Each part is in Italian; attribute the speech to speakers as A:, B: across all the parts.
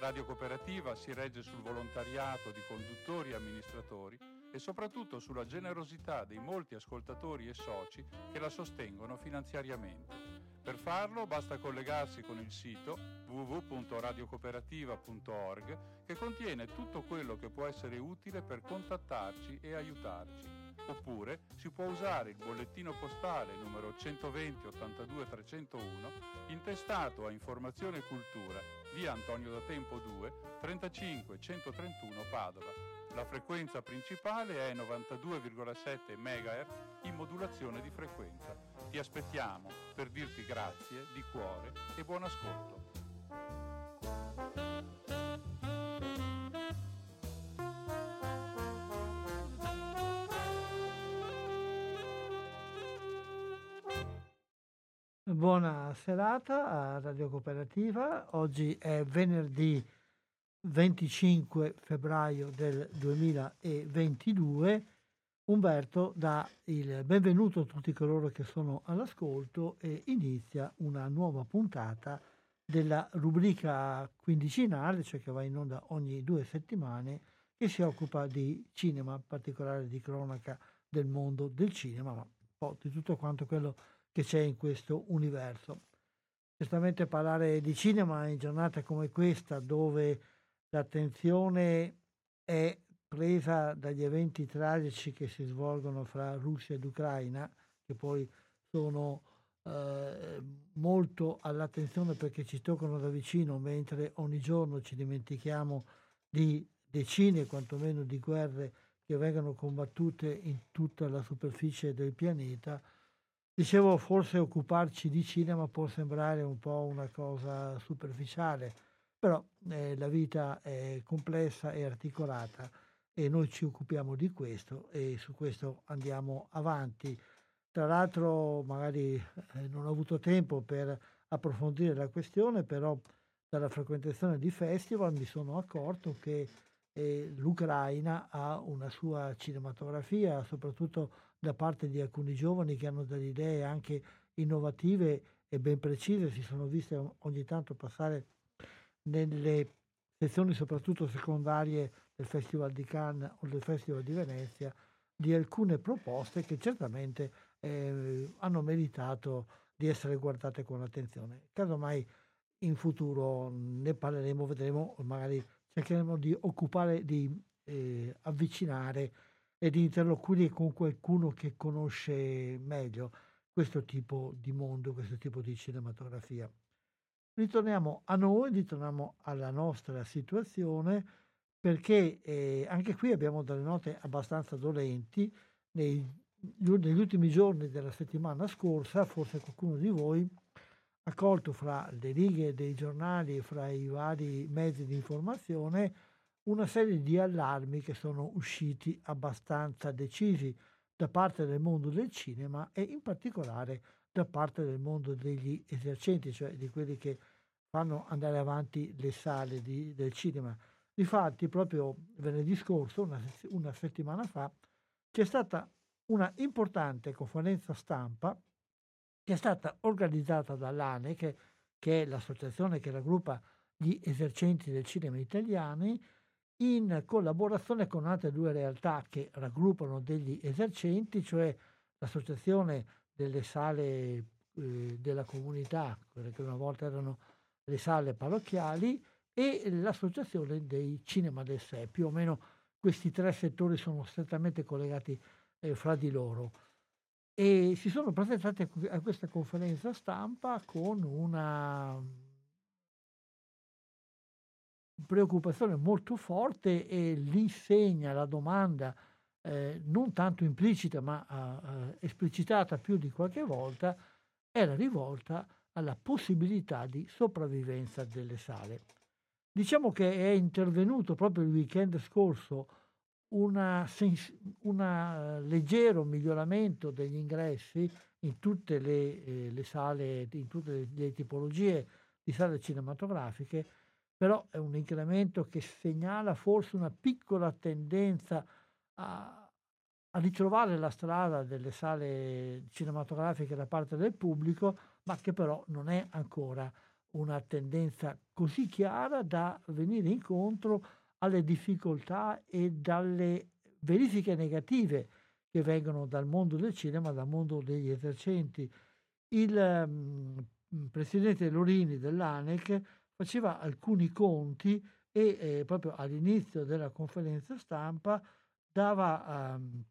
A: Radio Cooperativa si regge sul volontariato di conduttori e amministratori e soprattutto sulla generosità dei molti ascoltatori e soci che la sostengono finanziariamente. Per farlo basta collegarsi con il sito www.radiocooperativa.org che contiene tutto quello che può essere utile per contattarci e aiutarci. Oppure si può usare il bollettino postale numero 120 82 301 intestato a Informazione e Cultura, via Antonio da Tempo 2, 35 131 Padova. La frequenza principale è 92,7 MHz in modulazione di frequenza. Ti aspettiamo per dirti grazie di cuore e buon ascolto.
B: Buona serata a Radio Cooperativa. Oggi è venerdì 25 febbraio del 2022. Umberto dà il benvenuto a tutti coloro che sono all'ascolto e inizia una nuova puntata della rubrica quindicinale, cioè che va in onda ogni due settimane, che si occupa di cinema, in particolare di cronaca del mondo del cinema, ma di tutto quanto quello che che c'è in questo universo. Certamente parlare di cinema in giornate come questa, dove l'attenzione è presa dagli eventi tragici che si svolgono fra Russia ed Ucraina, che poi sono eh, molto all'attenzione perché ci toccano da vicino, mentre ogni giorno ci dimentichiamo di decine, quantomeno di guerre che vengono combattute in tutta la superficie del pianeta, Dicevo, forse occuparci di cinema può sembrare un po' una cosa superficiale, però eh, la vita è complessa e articolata e noi ci occupiamo di questo e su questo andiamo avanti. Tra l'altro magari eh, non ho avuto tempo per approfondire la questione, però dalla frequentazione di festival mi sono accorto che eh, l'Ucraina ha una sua cinematografia, soprattutto da parte di alcuni giovani che hanno delle idee anche innovative e ben precise, si sono viste ogni tanto passare nelle sezioni soprattutto secondarie del Festival di Cannes o del Festival di Venezia di alcune proposte che certamente eh, hanno meritato di essere guardate con attenzione. Casomai in futuro ne parleremo, vedremo, magari cercheremo di occupare, di eh, avvicinare e di interloquire con qualcuno che conosce meglio questo tipo di mondo, questo tipo di cinematografia. Ritorniamo a noi, ritorniamo alla nostra situazione, perché eh, anche qui abbiamo delle note abbastanza dolenti. Nei, negli ultimi giorni della settimana scorsa, forse qualcuno di voi ha colto fra le righe dei giornali e fra i vari mezzi di informazione una serie di allarmi che sono usciti abbastanza decisi da parte del mondo del cinema e in particolare da parte del mondo degli esercenti, cioè di quelli che fanno andare avanti le sale di, del cinema. Difatti, proprio venerdì scorso, una, una settimana fa, c'è stata una importante conferenza stampa che è stata organizzata dall'ANE, che, che è l'associazione che raggruppa gli esercenti del cinema italiani, in collaborazione con altre due realtà che raggruppano degli esercenti, cioè l'associazione delle sale eh, della comunità, quelle che una volta erano le sale parrocchiali, e l'associazione dei cinema del sé. Più o meno questi tre settori sono strettamente collegati eh, fra di loro. E si sono presentati a questa conferenza stampa con una preoccupazione molto forte e l'insegna, la domanda, eh, non tanto implicita ma eh, esplicitata più di qualche volta, era rivolta alla possibilità di sopravvivenza delle sale. Diciamo che è intervenuto proprio il weekend scorso un leggero miglioramento degli ingressi in tutte le, eh, le sale, in tutte le, le, tipologie di sale cinematografiche, però è un incremento che segnala forse una piccola tendenza a, a ritrovare la strada delle sale cinematografiche da parte del pubblico, ma che però non è ancora una tendenza così chiara da venire incontro alle difficoltà e dalle verifiche negative che vengono dal mondo del cinema, dal mondo degli esercenti. Il um, presidente Lorini dell'ANEC faceva alcuni conti e eh, proprio all'inizio della conferenza stampa dava um,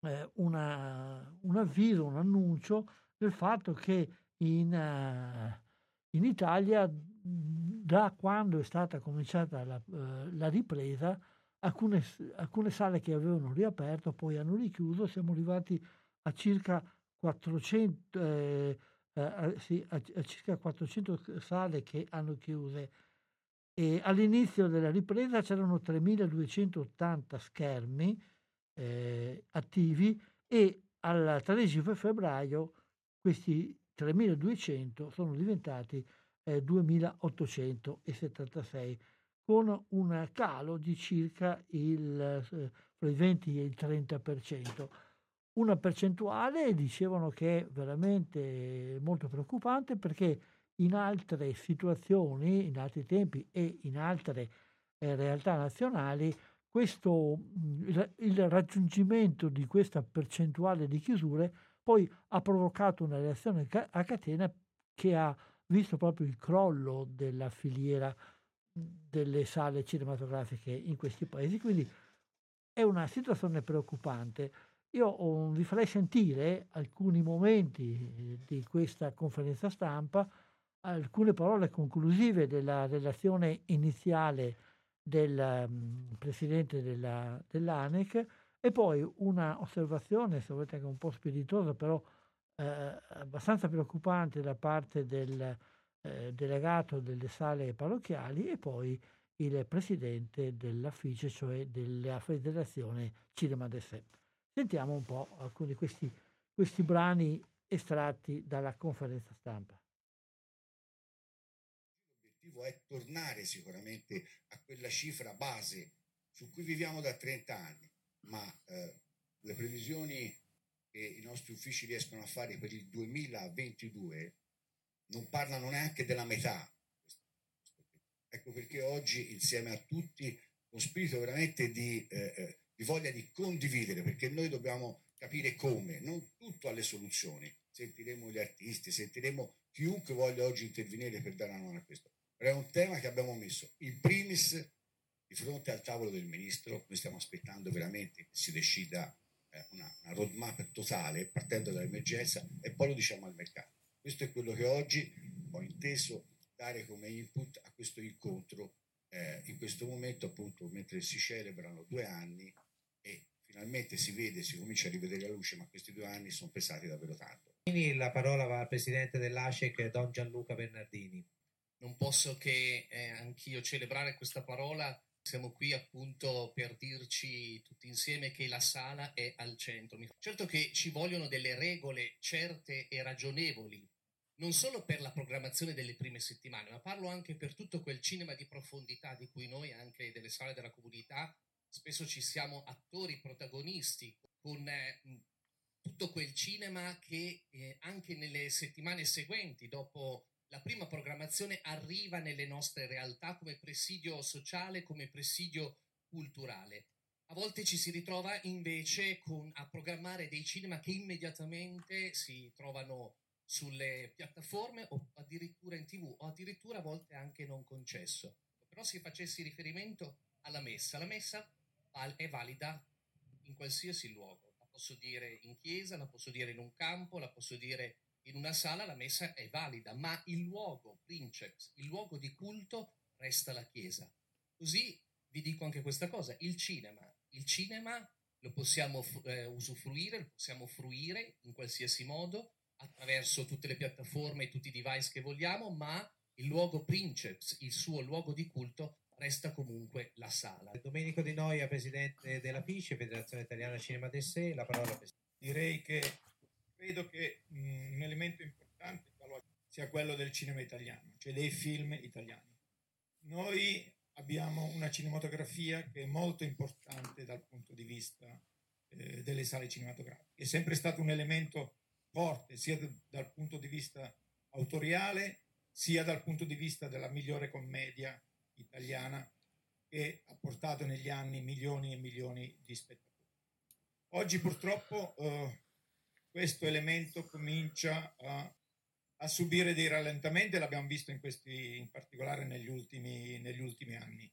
B: eh, una, un avviso, un annuncio del fatto che in, uh, in Italia da quando è stata cominciata la, uh, la ripresa alcune, alcune, sale che avevano riaperto poi hanno richiuso, siamo arrivati a circa 400, eh, eh, sì, a, a circa 400 sale che hanno chiuse. E all'inizio della ripresa c'erano 3.280 schermi eh, attivi e al 13 febbraio questi 3.200 sono diventati eh, 2.876 con un calo di circa il, eh, il 20 e il 30%. Una percentuale dicevano che è veramente molto preoccupante perché in altre situazioni, in altri tempi e in altre eh, realtà nazionali, questo, il, il raggiungimento di questa percentuale di chiusure poi ha provocato una reazione a catena che ha visto proprio il crollo della filiera delle sale cinematografiche in questi paesi, quindi è una situazione preoccupante. Io vi farei sentire alcuni momenti di questa conferenza stampa, alcune parole conclusive della relazione iniziale del um, presidente della, dell'ANEC e poi una osservazione, se volete anche un po' spiritosa, però eh, abbastanza preoccupante da parte del eh, delegato delle sale parrocchiali e poi il presidente dell'affice, cioè della Federazione Cinema d'Essè. Sentiamo un po' alcuni di questi, questi brani estratti dalla conferenza stampa.
C: È tornare sicuramente a quella cifra base su cui viviamo da 30 anni, ma eh, le previsioni che i nostri uffici riescono a fare per il 2022 non parlano neanche della metà. Ecco perché oggi insieme a tutti con spirito veramente di, eh, eh, di voglia di condividere, perché noi dobbiamo capire come, non tutto alle soluzioni. Sentiremo gli artisti, sentiremo chiunque voglia oggi intervenire per dare una mano a questo. Però è un tema che abbiamo messo in primis di fronte al tavolo del ministro. Noi stiamo aspettando veramente che si decida eh, una, una roadmap totale partendo dall'emergenza e poi lo diciamo al mercato. Questo è quello che oggi ho inteso dare come input a questo incontro eh, in questo momento, appunto, mentre si celebrano due anni e finalmente si vede, si comincia a rivedere la luce, ma questi due anni sono pesati davvero tanto.
D: La parola va al presidente dell'ACEC, Don Gianluca Bernardini.
E: Non posso che eh, anch'io celebrare questa parola. Siamo qui appunto per dirci tutti insieme che la sala è al centro. Certo che ci vogliono delle regole certe e ragionevoli non solo per la programmazione delle prime settimane, ma parlo anche per tutto quel cinema di profondità di cui noi, anche delle sale della comunità, spesso ci siamo attori protagonisti con eh, tutto quel cinema che eh, anche nelle settimane seguenti, dopo la prima programmazione, arriva nelle nostre realtà come presidio sociale, come presidio culturale. A volte ci si ritrova invece con, a programmare dei cinema che immediatamente si trovano sulle piattaforme o addirittura in tv o addirittura a volte anche non concesso. Però se facessi riferimento alla messa, la messa è valida in qualsiasi luogo. La posso dire in chiesa, la posso dire in un campo, la posso dire in una sala, la messa è valida, ma il luogo, princeps, il luogo di culto resta la chiesa. Così vi dico anche questa cosa, il cinema, il cinema lo possiamo eh, usufruire, lo possiamo fruire in qualsiasi modo, attraverso tutte le piattaforme e tutti i device che vogliamo, ma il luogo princeps, il suo luogo di culto, resta comunque la sala.
D: Domenico Di Noia, presidente della FICE, Federazione Italiana Cinema d'Essè, la parola a
F: Direi che credo che mh, un elemento importante sia quello del cinema italiano, cioè dei film italiani. Noi abbiamo una cinematografia che è molto importante dal punto di vista eh, delle sale cinematografiche. È sempre stato un elemento forte sia d- dal punto di vista autoriale sia dal punto di vista della migliore commedia italiana che ha portato negli anni milioni e milioni di spettatori. Oggi purtroppo eh, questo elemento comincia a, a, subire dei rallentamenti, l'abbiamo visto in, questi, in particolare negli ultimi, negli ultimi anni.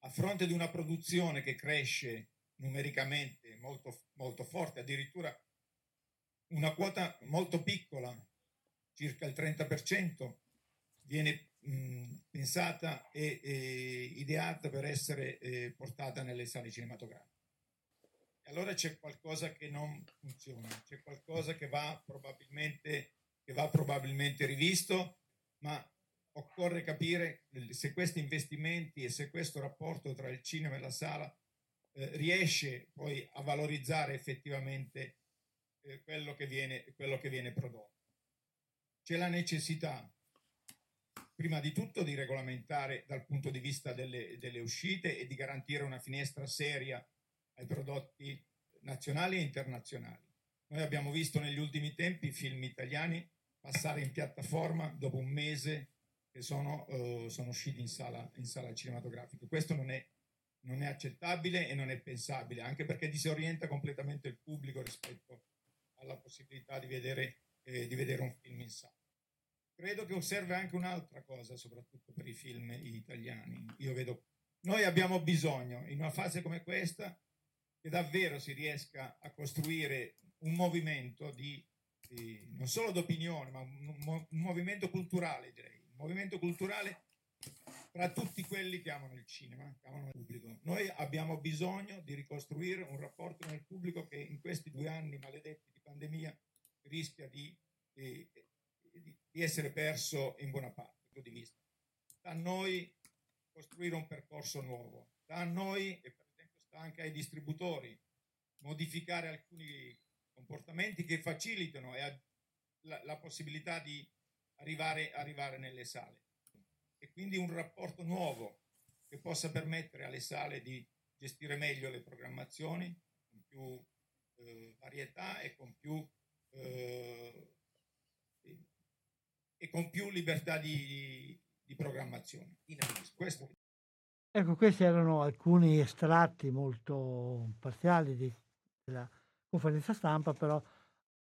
F: A fronte di una produzione che cresce numericamente molto, molto forte, addirittura una quota molto piccola, circa il 30%, viene mh, pensata e, e, ideata per essere eh, portata nelle sale cinematografiche. Allora c'è qualcosa che non funziona, c'è qualcosa che va probabilmente, che va probabilmente rivisto, ma occorre capire se questi investimenti e se questo rapporto tra il cinema e la sala eh, riesce poi a valorizzare effettivamente eh, quello, che viene, quello che viene prodotto. C'è la necessità prima di tutto di regolamentare dal punto di vista delle, delle uscite e di garantire una finestra seria ai prodotti nazionali e internazionali. Noi abbiamo visto negli ultimi tempi film italiani passare in piattaforma dopo un mese che sono, uh, sono usciti in sala, in sala cinematografica. Questo non è, non è, accettabile e non è pensabile, anche perché disorienta completamente il pubblico rispetto alla possibilità di vedere, eh, di vedere un film in sala. Credo che osserve anche un'altra cosa, soprattutto per i film italiani. Io vedo, noi abbiamo bisogno, in una fase come questa, che davvero si riesca a costruire un movimento di, di non solo d'opinione, ma un, un movimento culturale, direi. Un movimento culturale tra tutti quelli che amano il cinema, che amano il pubblico. Noi abbiamo bisogno di ricostruire un rapporto con il pubblico che in questi due anni maledetti di pandemia rischia di eh, di essere perso in buona parte di vista. Sta a noi costruire un percorso nuovo, sta a noi e per esempio sta anche ai distributori modificare alcuni comportamenti che facilitano la, la possibilità di arrivare, arrivare nelle sale e quindi un rapporto nuovo che possa permettere alle sale di gestire meglio le programmazioni con più eh, varietà e con più eh, e con più libertà di, di programmazione. Questo.
B: Ecco, questi erano alcuni estratti molto parziali di, della conferenza stampa, però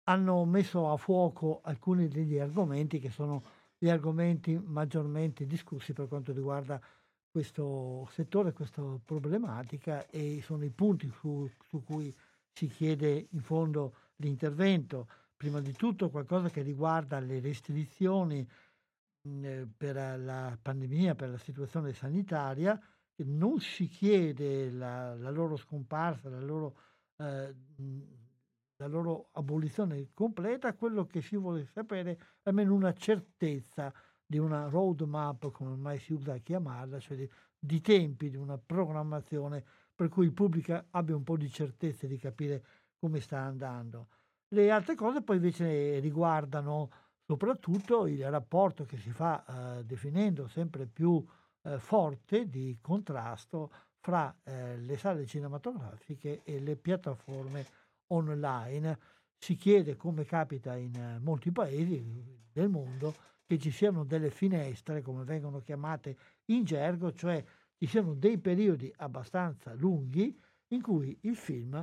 B: hanno messo a fuoco alcuni degli argomenti che sono gli argomenti maggiormente discussi per quanto riguarda questo settore, questa problematica e sono i punti su, su cui si chiede in fondo l'intervento prima di tutto qualcosa che riguarda le restrizioni mh, eh, per la pandemia, per la situazione sanitaria, non si chiede la, la loro scomparsa, la loro, eh, la loro, abolizione completa, quello che si vuole sapere è almeno una certezza di una roadmap, come mai si usa a chiamarla, cioè di, di tempi, di una programmazione per cui il pubblico abbia un po' di certezza di capire come sta andando. Le altre cose poi invece riguardano soprattutto il rapporto che si fa eh, definendo sempre più eh, forte di contrasto fra eh, le sale cinematografiche e le piattaforme online. Si chiede, come capita in molti paesi del mondo, che ci siano delle finestre, come vengono chiamate in gergo, cioè ci siano dei periodi abbastanza lunghi in cui il film,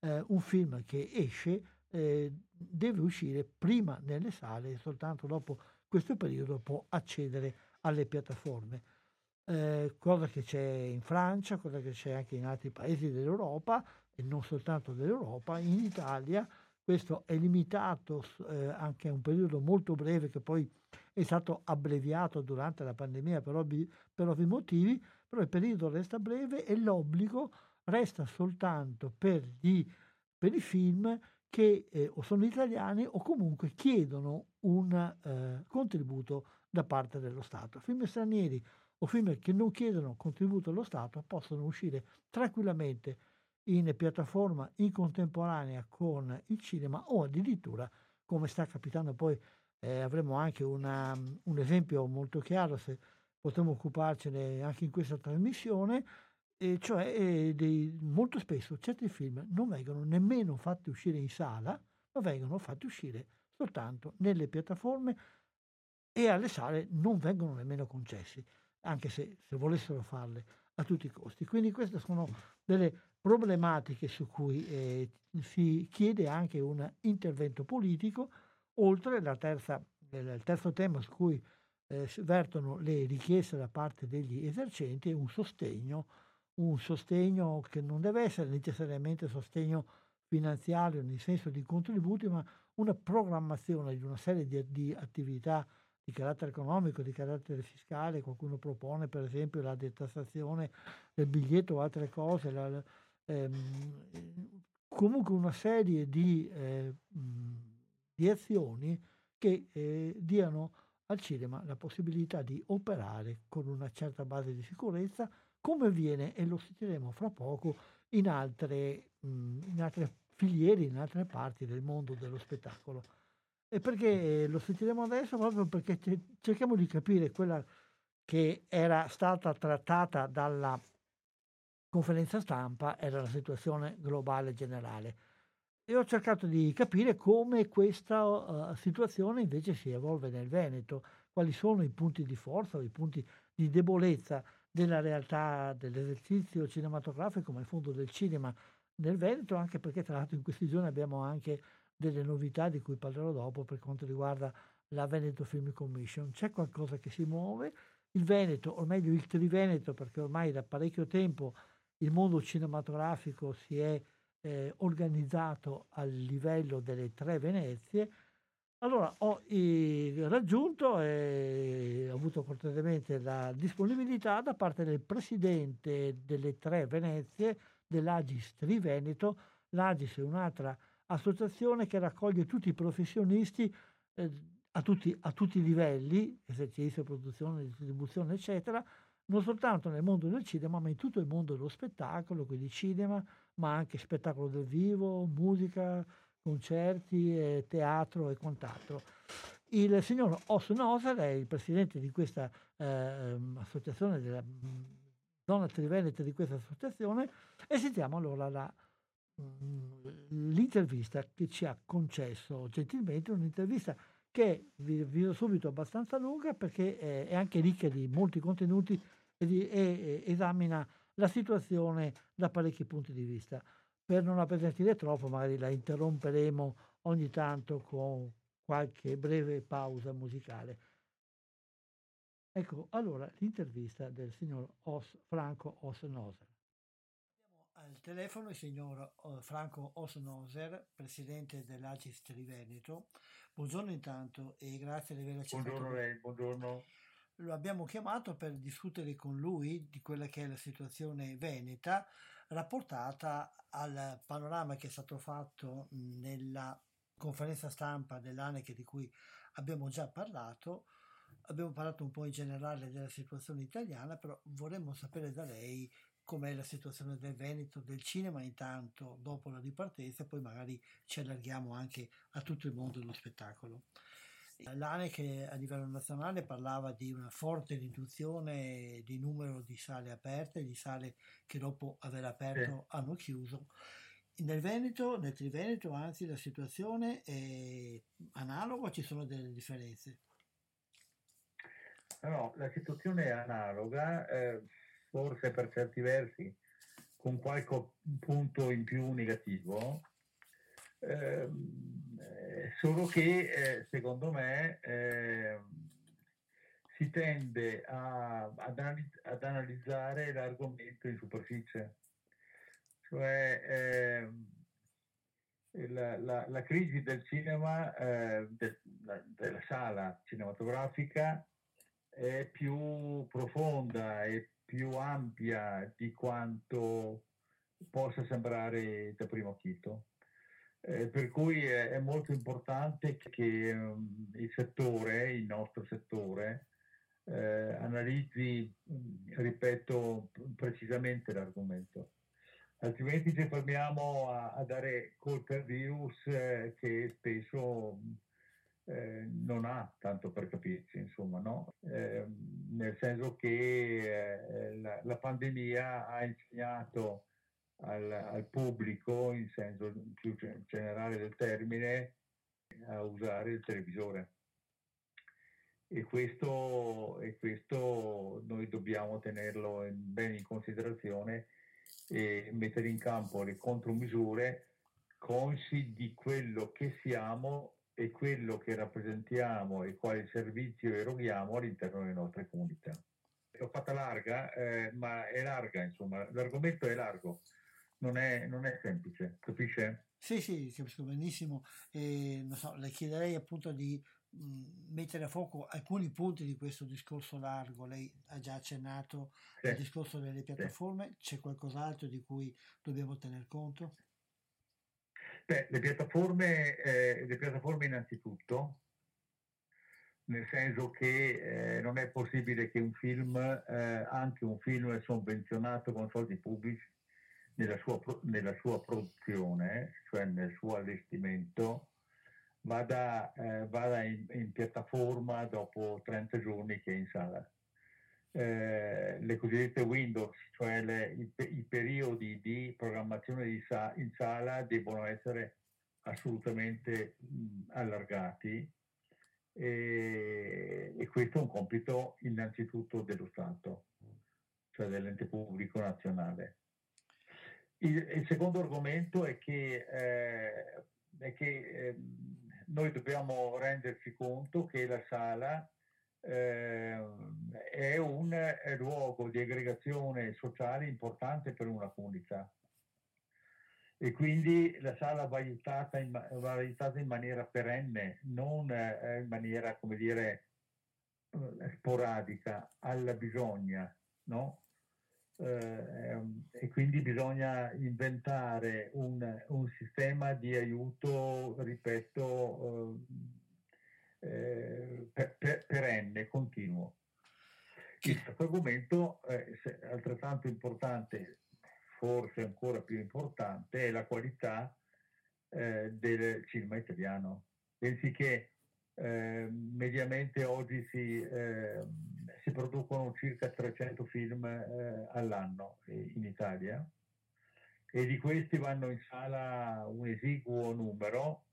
B: eh, un film che esce, eh, deve uscire prima nelle sale e soltanto dopo questo periodo può accedere alle piattaforme. Eh, cosa che c'è in Francia, cosa che c'è anche in altri paesi dell'Europa e non soltanto dell'Europa, in Italia questo è limitato eh, anche a un periodo molto breve che poi è stato abbreviato durante la pandemia per ovvi, per ovvi motivi, però il periodo resta breve e l'obbligo resta soltanto per, gli, per i film che eh, o sono italiani o comunque chiedono un eh, contributo da parte dello Stato. Film stranieri o film che non chiedono contributo allo Stato possono uscire tranquillamente in piattaforma in contemporanea con il cinema o addirittura, come sta capitando poi, eh, avremo anche una, un esempio molto chiaro se potremo occuparcene anche in questa trasmissione, e cioè eh, dei, molto spesso certi film non vengono nemmeno fatti uscire in sala, ma vengono fatti uscire soltanto nelle piattaforme e alle sale non vengono nemmeno concessi, anche se, se volessero farle a tutti i costi. Quindi queste sono delle problematiche su cui eh, si chiede anche un intervento politico, oltre terza, il terzo tema su cui eh, vertono le richieste da parte degli esercenti è un sostegno un sostegno che non deve essere necessariamente sostegno finanziario nel senso di contributi, ma una programmazione di una serie di, di attività di carattere economico, di carattere fiscale, qualcuno propone per esempio la detassazione del biglietto o altre cose, la, ehm, comunque una serie di, eh, di azioni che eh, diano al cinema la possibilità di operare con una certa base di sicurezza, come avviene, e lo sentiremo fra poco, in altre, in altre filiere, in altre parti del mondo dello spettacolo. E perché lo sentiremo adesso? Proprio perché cerchiamo di capire quella che era stata trattata dalla conferenza stampa, era la situazione globale generale. E ho cercato di capire come questa uh, situazione invece si evolve nel Veneto, quali sono i punti di forza o i punti di debolezza della realtà dell'esercizio cinematografico come fondo del cinema nel Veneto, anche perché tra l'altro in questi giorni abbiamo anche delle novità di cui parlerò dopo per quanto riguarda la Veneto Film Commission. C'è qualcosa che si muove, il Veneto, o meglio il Triveneto, perché ormai da parecchio tempo il mondo cinematografico si è eh, organizzato a livello delle tre Venezie, allora ho eh, raggiunto e ho avuto cortesemente la disponibilità da parte del presidente delle tre Venezie dell'Agis Triveneto. L'Agis è un'altra associazione che raccoglie tutti i professionisti eh, a, tutti, a tutti i livelli, esercizio, produzione, distribuzione, eccetera, non soltanto nel mondo del cinema, ma in tutto il mondo dello spettacolo, quindi cinema, ma anche spettacolo del vivo, musica, concerti, eh, teatro e quant'altro. Il signor Os Noser è il presidente di questa eh, associazione, della zona triveneta di questa associazione, e sentiamo allora la, mm, l'intervista che ci ha concesso gentilmente, un'intervista che vi, do subito abbastanza lunga perché è, è anche ricca di molti contenuti e, di, e, e esamina la situazione da parecchi punti di vista per non appesantire troppo, magari la interromperemo ogni tanto con qualche breve pausa musicale. Ecco, allora l'intervista del signor Os, Franco Osnoser. Abbiamo al telefono il signor uh, Franco Osnoser, presidente dell'Agis Triveneto. Buongiorno intanto e grazie di aver accettato.
G: Buongiorno lei, buongiorno.
B: Lo abbiamo chiamato per discutere con lui di quella che è la situazione veneta rapportata al panorama che è stato fatto nella conferenza stampa dell'ANEC di cui abbiamo già parlato. Abbiamo parlato un po' in generale della situazione italiana, però vorremmo sapere da lei com'è la situazione del Veneto, del cinema intanto dopo la ripartenza poi magari ci allarghiamo anche a tutto il mondo dello spettacolo. L'ANEC a livello nazionale parlava di una forte riduzione di numero di sale aperte, di sale che dopo aver aperto sì. hanno chiuso. Nel Veneto, nel Triveneto, anzi, la situazione è analoga o ci sono delle differenze?
G: No, la situazione è analoga, eh, forse per certi versi con qualche punto in più negativo, eh, solo che eh, secondo me eh, si tende a, ad, analiz- ad, analizzare l'argomento in superficie, cioè ehm, la, la, la, crisi del cinema, eh, de, la, della sala cinematografica è più profonda e più ampia di quanto possa sembrare da primo acchito Eh, per cui è, è, molto importante che um, il settore, il nostro settore, eh, analizzi, ripeto, precisamente l'argomento. Altrimenti ci fermiamo a, a dare colpe al virus eh, che spesso eh, non ha tanto per capirci, insomma, no? eh, nel senso che eh, la, la, pandemia ha insegnato al, al, pubblico, in senso più generale del termine, a usare il televisore. E questo, e questo noi dobbiamo tenerlo in, bene in considerazione e mettere in campo le contromisure consci di quello che siamo e quello che rappresentiamo e quali servizi eroghiamo all'interno delle nostre comunità. L'ho fatta larga, eh, ma è larga, insomma, l'argomento è largo, non è, non è semplice, capisce?
B: Sì, sì, capisco benissimo. E, so, le chiederei appunto di mh, mettere a fuoco alcuni punti di questo discorso largo. Lei ha già accennato sì. al discorso delle piattaforme, sì. c'è qualcos'altro di cui dobbiamo tener conto?
G: Beh, le piattaforme, eh, le piattaforme innanzitutto, nel senso che eh, non è possibile che un film, eh, anche un film sovvenzionato con soldi pubblici, nella sua, nella sua produzione, cioè nel suo allestimento, vada, eh, vada in, in, piattaforma dopo 30 giorni che è in sala. Eh, le cosiddette Windows, cioè le, i, i, periodi di programmazione di sa, in sala devono essere assolutamente mh, allargati e, e, questo è un compito innanzitutto dello Stato, cioè dell'ente pubblico nazionale. Il, il secondo argomento è che, eh, è che eh, noi dobbiamo renderci conto che la sala eh, è un è luogo di aggregazione sociale importante per una comunità e quindi la sala va aiutata in, va aiutata in maniera perenne, non eh, in maniera, come dire, eh, sporadica, alla bisogna, no? Eh, e quindi bisogna inventare un, un sistema di aiuto, ripeto, eh, per, per, perenne, continuo. Il secondo argomento è altrettanto importante, forse ancora più importante, è la qualità eh, del cinema italiano. Pensi che eh, mediamente oggi si, eh, si, producono circa 300 film eh, all'anno in Italia e di questi vanno in sala un esiguo numero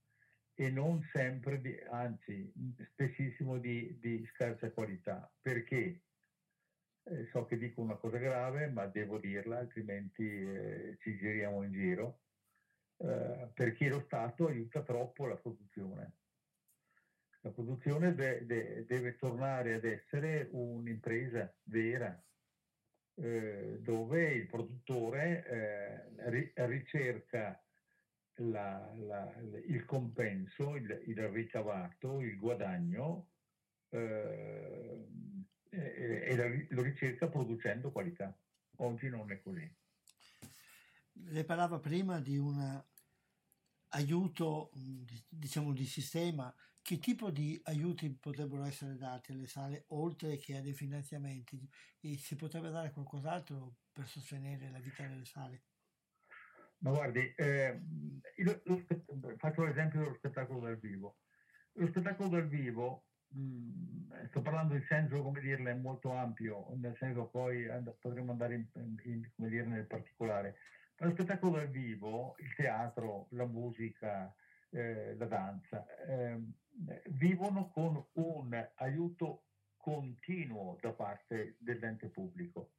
G: e non sempre, di, anzi spessissimo di, di scarsa qualità. Perché? Eh, so che dico una cosa grave, ma devo dirla, altrimenti eh, ci giriamo in giro, eh, perché lo Stato aiuta troppo la produzione. La produzione de- de- deve tornare ad essere un'impresa vera, eh, dove il produttore eh, ri- ricerca la, la, il compenso, il, il, ricavato, il guadagno eh, e, e lo ricerca producendo qualità. Oggi non è così.
B: Lei parlava prima di un aiuto, diciamo, di sistema. Che tipo di aiuti potrebbero essere dati alle sale, oltre che a dei finanziamenti? E si potrebbe dare qualcos'altro per sostenere la vita delle sale?
G: Ma guardi, eh, io, lo, faccio l'esempio dello spettacolo dal vivo. Lo spettacolo dal vivo, mh, mm, sto parlando in senso, come dirle, molto ampio, nel senso poi and- potremmo andare in, in, come dire, nel particolare. Lo spettacolo dal vivo, il teatro, la musica, eh, la danza, eh, vivono con un aiuto continuo da parte dell'ente pubblico.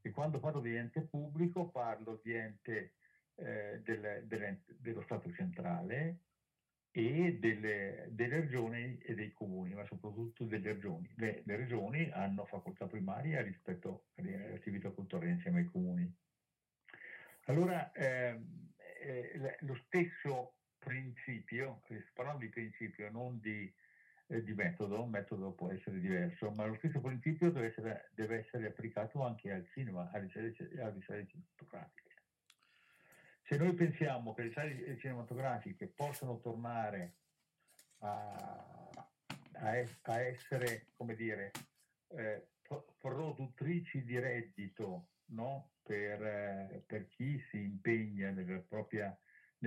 G: E quando parlo di ente pubblico parlo di ente eh, del, dello Stato centrale e delle, delle, regioni e dei comuni, ma soprattutto delle regioni. Le, le regioni hanno facoltà primaria rispetto alle attività culturali insieme ai comuni. Allora, ehm, eh, lo stesso principio, parlando di principio, non di, eh, di metodo, un metodo può essere diverso, ma lo stesso principio deve essere, deve essere applicato anche al cinema, alle sedi cinematografiche. se noi pensiamo che le sale cinematografiche possano tornare a, a, a essere, come dire, eh, produttrici di reddito no? per, eh, per, chi si impegna nella, propria,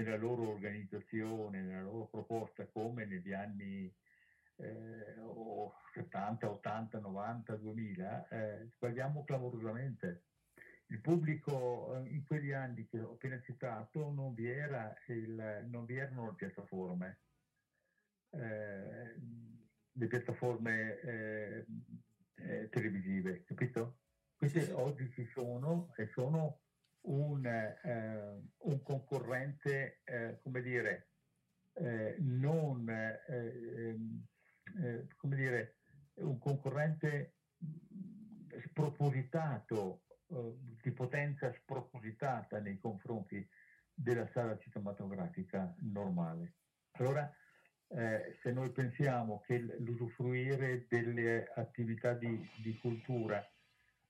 G: nella loro organizzazione, nella loro proposta, come negli anni eh, 70, 80, 90, 2000, eh, sbagliamo clamorosamente. Il pubblico eh, in quegli anni che ho appena citato non vi, era il, non vi erano le piattaforme. Eh, le piattaforme eh, eh, televisive, capito? Queste oggi ci sono e sono un, eh, un concorrente, eh, come dire, eh, non, eh, ehm, come dire, un concorrente spropositato, di potenza spropositata nei confronti della sala cinematografica normale. Allora, eh, se noi pensiamo che l'usufruire delle attività di, di cultura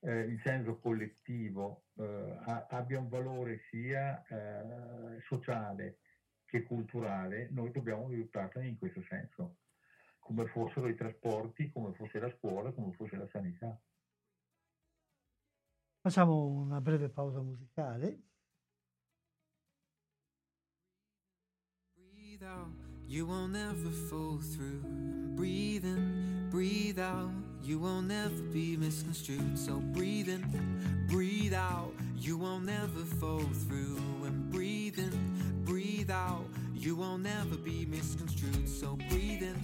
G: eh, in senso collettivo eh, abbia un valore sia eh, sociale che culturale, noi dobbiamo aiutarla in questo senso, come fossero i trasporti, come fosse la scuola, come fosse la sanità.
B: Facciamo una breve pausa musicale. Breathe out. You won't ever fall through. Breathe in, breathe out. You won't ever be misconstrued. So breathe in, breathe out. You won't ever fall through. And breathe in, breathe out. You won't ever be misconstrued. So breathe in,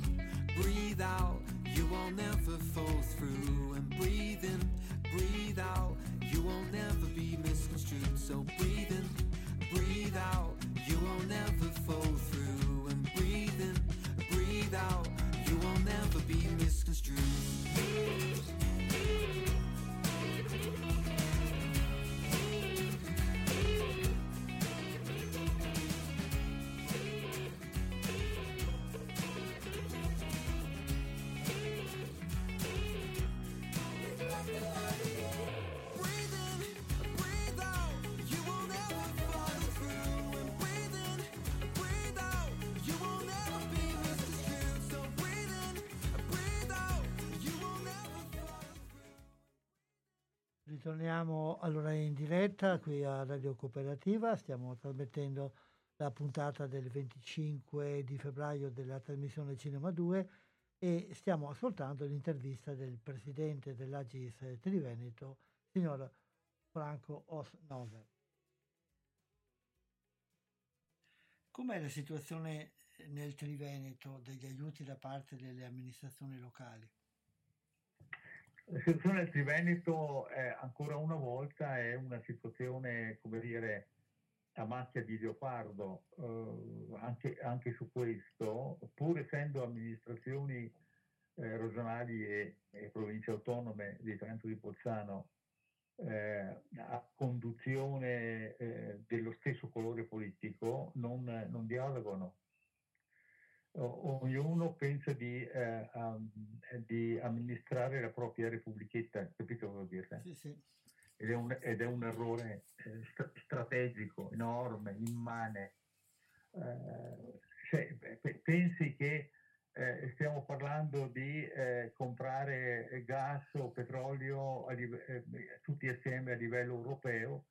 B: breathe out. You won't ever fall through. And breathe in, breathe out. You won't ever be misconstrued. So breathe in, breathe out. You won't ever fall through and breathe in, breathe out. You will never be misconstrued. Ritorniamo allora in diretta qui a Radio Cooperativa, stiamo trasmettendo la puntata del 25 di febbraio della trasmissione Cinema 2 e stiamo ascoltando l'intervista del presidente dell'Agis Triveneto, signor Franco Osnover. Com'è la situazione nel Triveneto degli aiuti da parte delle amministrazioni locali?
G: La situazione del Triveneto è, ancora una volta è una situazione, come dire, a macchia di leopardo. Eh, anche, anche, su questo, pur essendo amministrazioni eh, regionali e, e, province autonome di Trento di Bolzano eh, a conduzione eh, dello stesso colore politico, non, non dialogano ognuno pensa di, eh, um, di, amministrare la propria repubblichetta, capito cosa vuol dire? Sì, sì. Ed, è un, ed, è un, errore eh, st- strategico, enorme, immane. Eh, se, pensi che eh, stiamo parlando di eh, comprare gas o petrolio live- eh, tutti assieme a livello europeo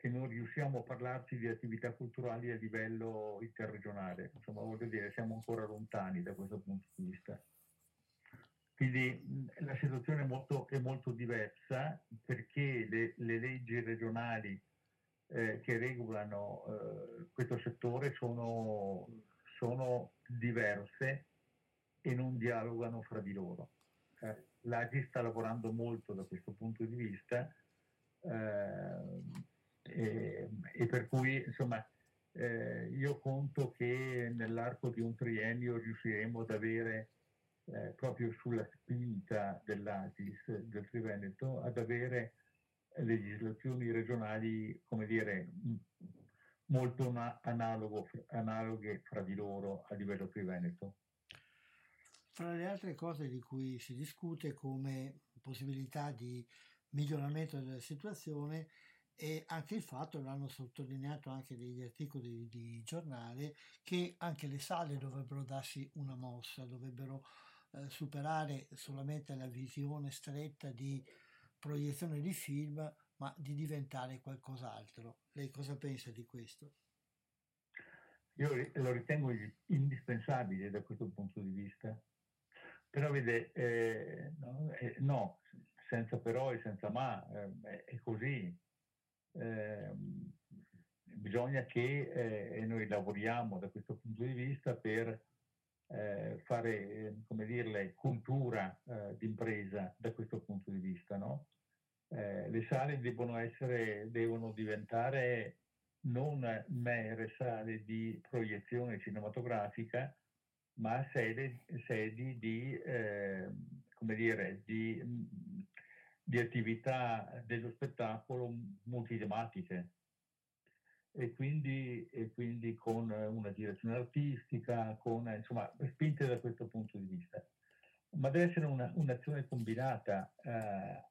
G: che non riusciamo a parlarci di attività culturali a livello interregionale. Insomma, voglio dire, siamo ancora lontani da questo punto di vista. Quindi la situazione è molto, è molto diversa perché le, le leggi regionali eh, che regolano eh, questo settore sono, sono, diverse e non dialogano fra di loro. Eh, L'AGI sta lavorando molto da questo punto di vista. Eh, e, e per cui insomma eh, io conto che nell'arco di un triennio riusciremo ad avere eh, proprio sulla spinta dell'ASIS del Triveneto ad avere legislazioni regionali come dire molto una- analogo, analoghe fra di loro a livello Triveneto.
B: Fra le altre cose di cui si discute come possibilità di miglioramento della situazione e anche il fatto, l'hanno sottolineato anche degli articoli di giornale, che anche le sale dovrebbero darsi una mossa, dovrebbero eh, superare solamente la visione stretta di proiezione di film, ma di diventare qualcos'altro. Lei cosa pensa di questo?
G: Io lo ritengo indispensabile da questo punto di vista, però vede, eh, no, eh, no, senza però e senza ma, eh, è così. Ehm, bisogna che eh, noi lavoriamo da questo punto di vista per eh, fare, come dirle, cultura eh, d'impresa da questo punto di vista, no? le sale devono essere, devono diventare non mere sale di proiezione cinematografica, ma sedi, sedi di, eh, come dire, di, di, attività dello spettacolo multitematiche e quindi, e quindi con una direzione artistica, con, insomma, spinte da questo punto di vista. Ma deve essere una, un'azione combinata. Eh,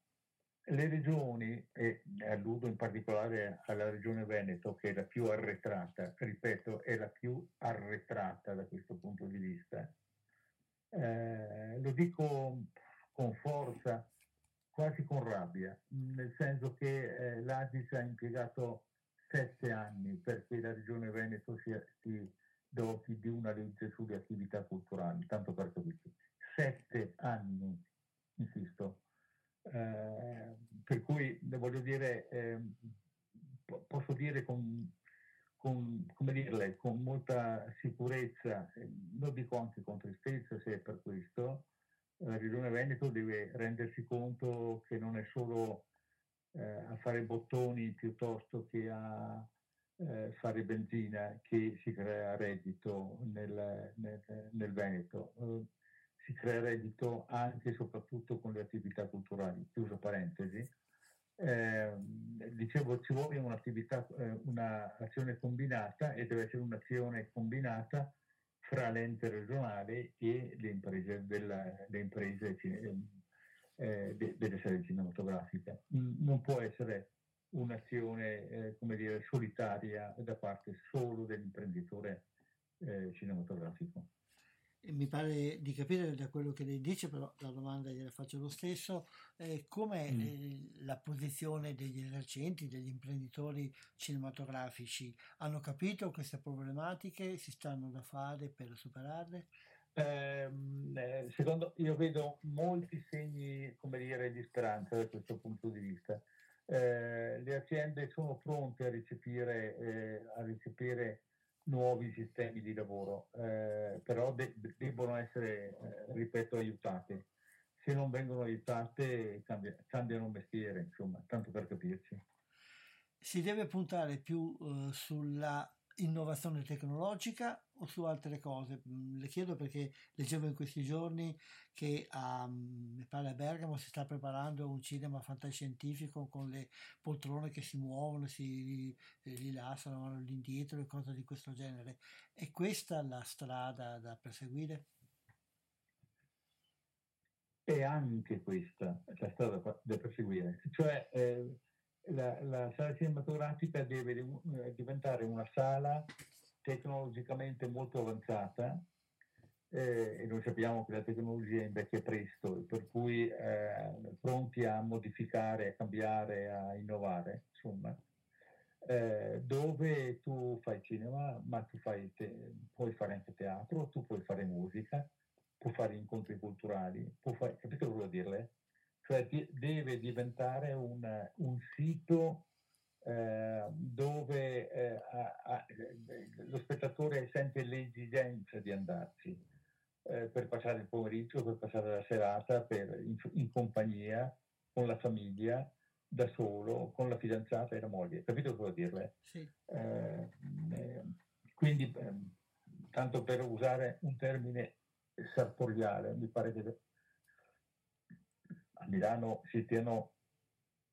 G: le regioni, e alludo in particolare alla regione Veneto che è la più arretrata, ripeto, è la più arretrata da questo punto di vista, eh, lo dico con forza, quasi con rabbia, nel senso che eh, l'Asis ha impiegato sette anni perché la regione Veneto si, si doti di una legge sulle attività culturali, tanto per capirci. Sette anni, insisto eh, per cui voglio dire, eh, posso dire con, con, dirle, con molta sicurezza, eh, lo dico anche con tristezza se è per questo, la Regione Veneto deve rendersi conto che non è solo eh, a fare bottoni piuttosto che a eh, fare benzina che si crea reddito nel, nel, nel Veneto si crea reddito anche e soprattutto con le attività culturali, chiusa parentesi. Eh, dicevo, ci vuole un'attività, eh, un'azione combinata e deve essere un'azione combinata fra l'ente regionale e le imprese, della, le imprese eh, de, delle serie cinematografiche. Non può essere un'azione, eh, dire, solitaria da parte solo dell'imprenditore eh, cinematografico
B: mi pare di capire da quello che lei dice, però la domanda gliela faccio lo stesso, eh, com'è mm. eh, la posizione degli esercenti, degli imprenditori cinematografici? Hanno capito queste problematiche? Si stanno da fare per superarle?
G: Ehm, eh, secondo io vedo molti segni, come dire, di speranza da questo punto di vista. Eh, le aziende sono pronte a recepire, eh, a recepire nuovi sistemi di lavoro, eh, però de- debbono essere, eh, ripeto, aiutate. Se non vengono aiutate cambia- cambiano mestiere, insomma, tanto per capirci.
B: Si deve puntare più eh, sulla innovazione tecnologica o su altre cose? Mm, le chiedo perché leggevo in questi giorni che a, mm, mi pare a Bergamo si sta preparando un cinema fantascientifico con le poltrone che si muovono, si rilassano, vanno all'indietro e cose di questo genere. È questa la strada da perseguire?
G: È anche questa la strada da perseguire, cioè eh, la, la, sala cinematografica deve eh, diventare una sala tecnologicamente molto avanzata eh, e noi sappiamo che la tecnologia invecchia presto, per cui eh, pronti a modificare, a cambiare, a innovare, insomma, eh, dove tu fai cinema, ma tu fai te- puoi fare anche teatro, tu puoi fare musica, puoi fare incontri culturali, puoi fare, capito cosa vuol dirle? Cioè di- deve diventare un, un sito eh, dove eh, a, a, lo spettatore sente l'esigenza di andarci eh, per passare il pomeriggio, per passare la serata, per, in, in, compagnia, con la famiglia, da solo, con la fidanzata e la moglie. Capito cosa dirle?
B: Sì.
G: Eh, eh, quindi, ehm, tanto per usare un termine sartoriale, mi pare che a Milano si stiano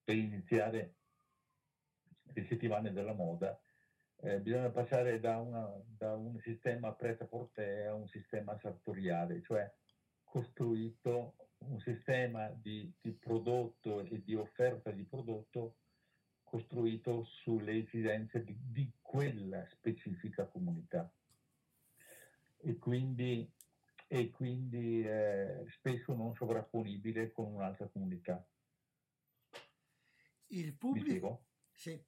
G: per iniziare le settimane della moda, eh, bisogna passare da, una, da un sistema preta-porter a un sistema sartoriale, cioè costruito un sistema di, di, prodotto e di offerta di prodotto costruito sulle esigenze di, di quella specifica comunità. E quindi, e quindi eh, spesso non sovrapponibile con un'altra comunità.
B: Il pubblico, sì.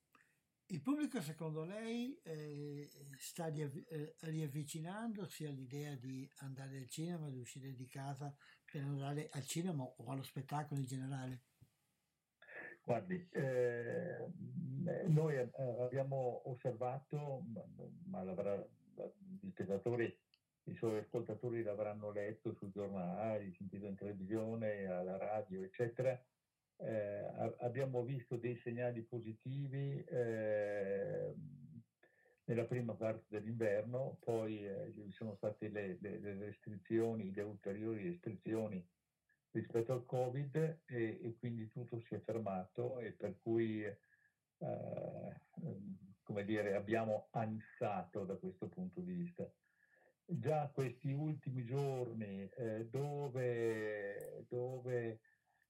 B: il pubblico secondo lei eh, sta eh, riavvicinandosi all'idea di andare al cinema, di uscire di casa per andare al cinema o allo spettacolo in generale?
G: Guardi, eh, noi eh, abbiamo osservato, ma gli spettatori, i suoi ascoltatori l'avranno letto sui giornali, sentito in televisione, alla radio, eccetera, eh, abbiamo visto dei segnali positivi eh, nella prima parte dell'inverno, poi eh, ci sono state le, le, le, restrizioni, le ulteriori restrizioni rispetto al Covid e, e quindi tutto si è fermato e per cui eh, come dire, abbiamo ansato da questo punto di vista. Già questi ultimi giorni eh, dove, dove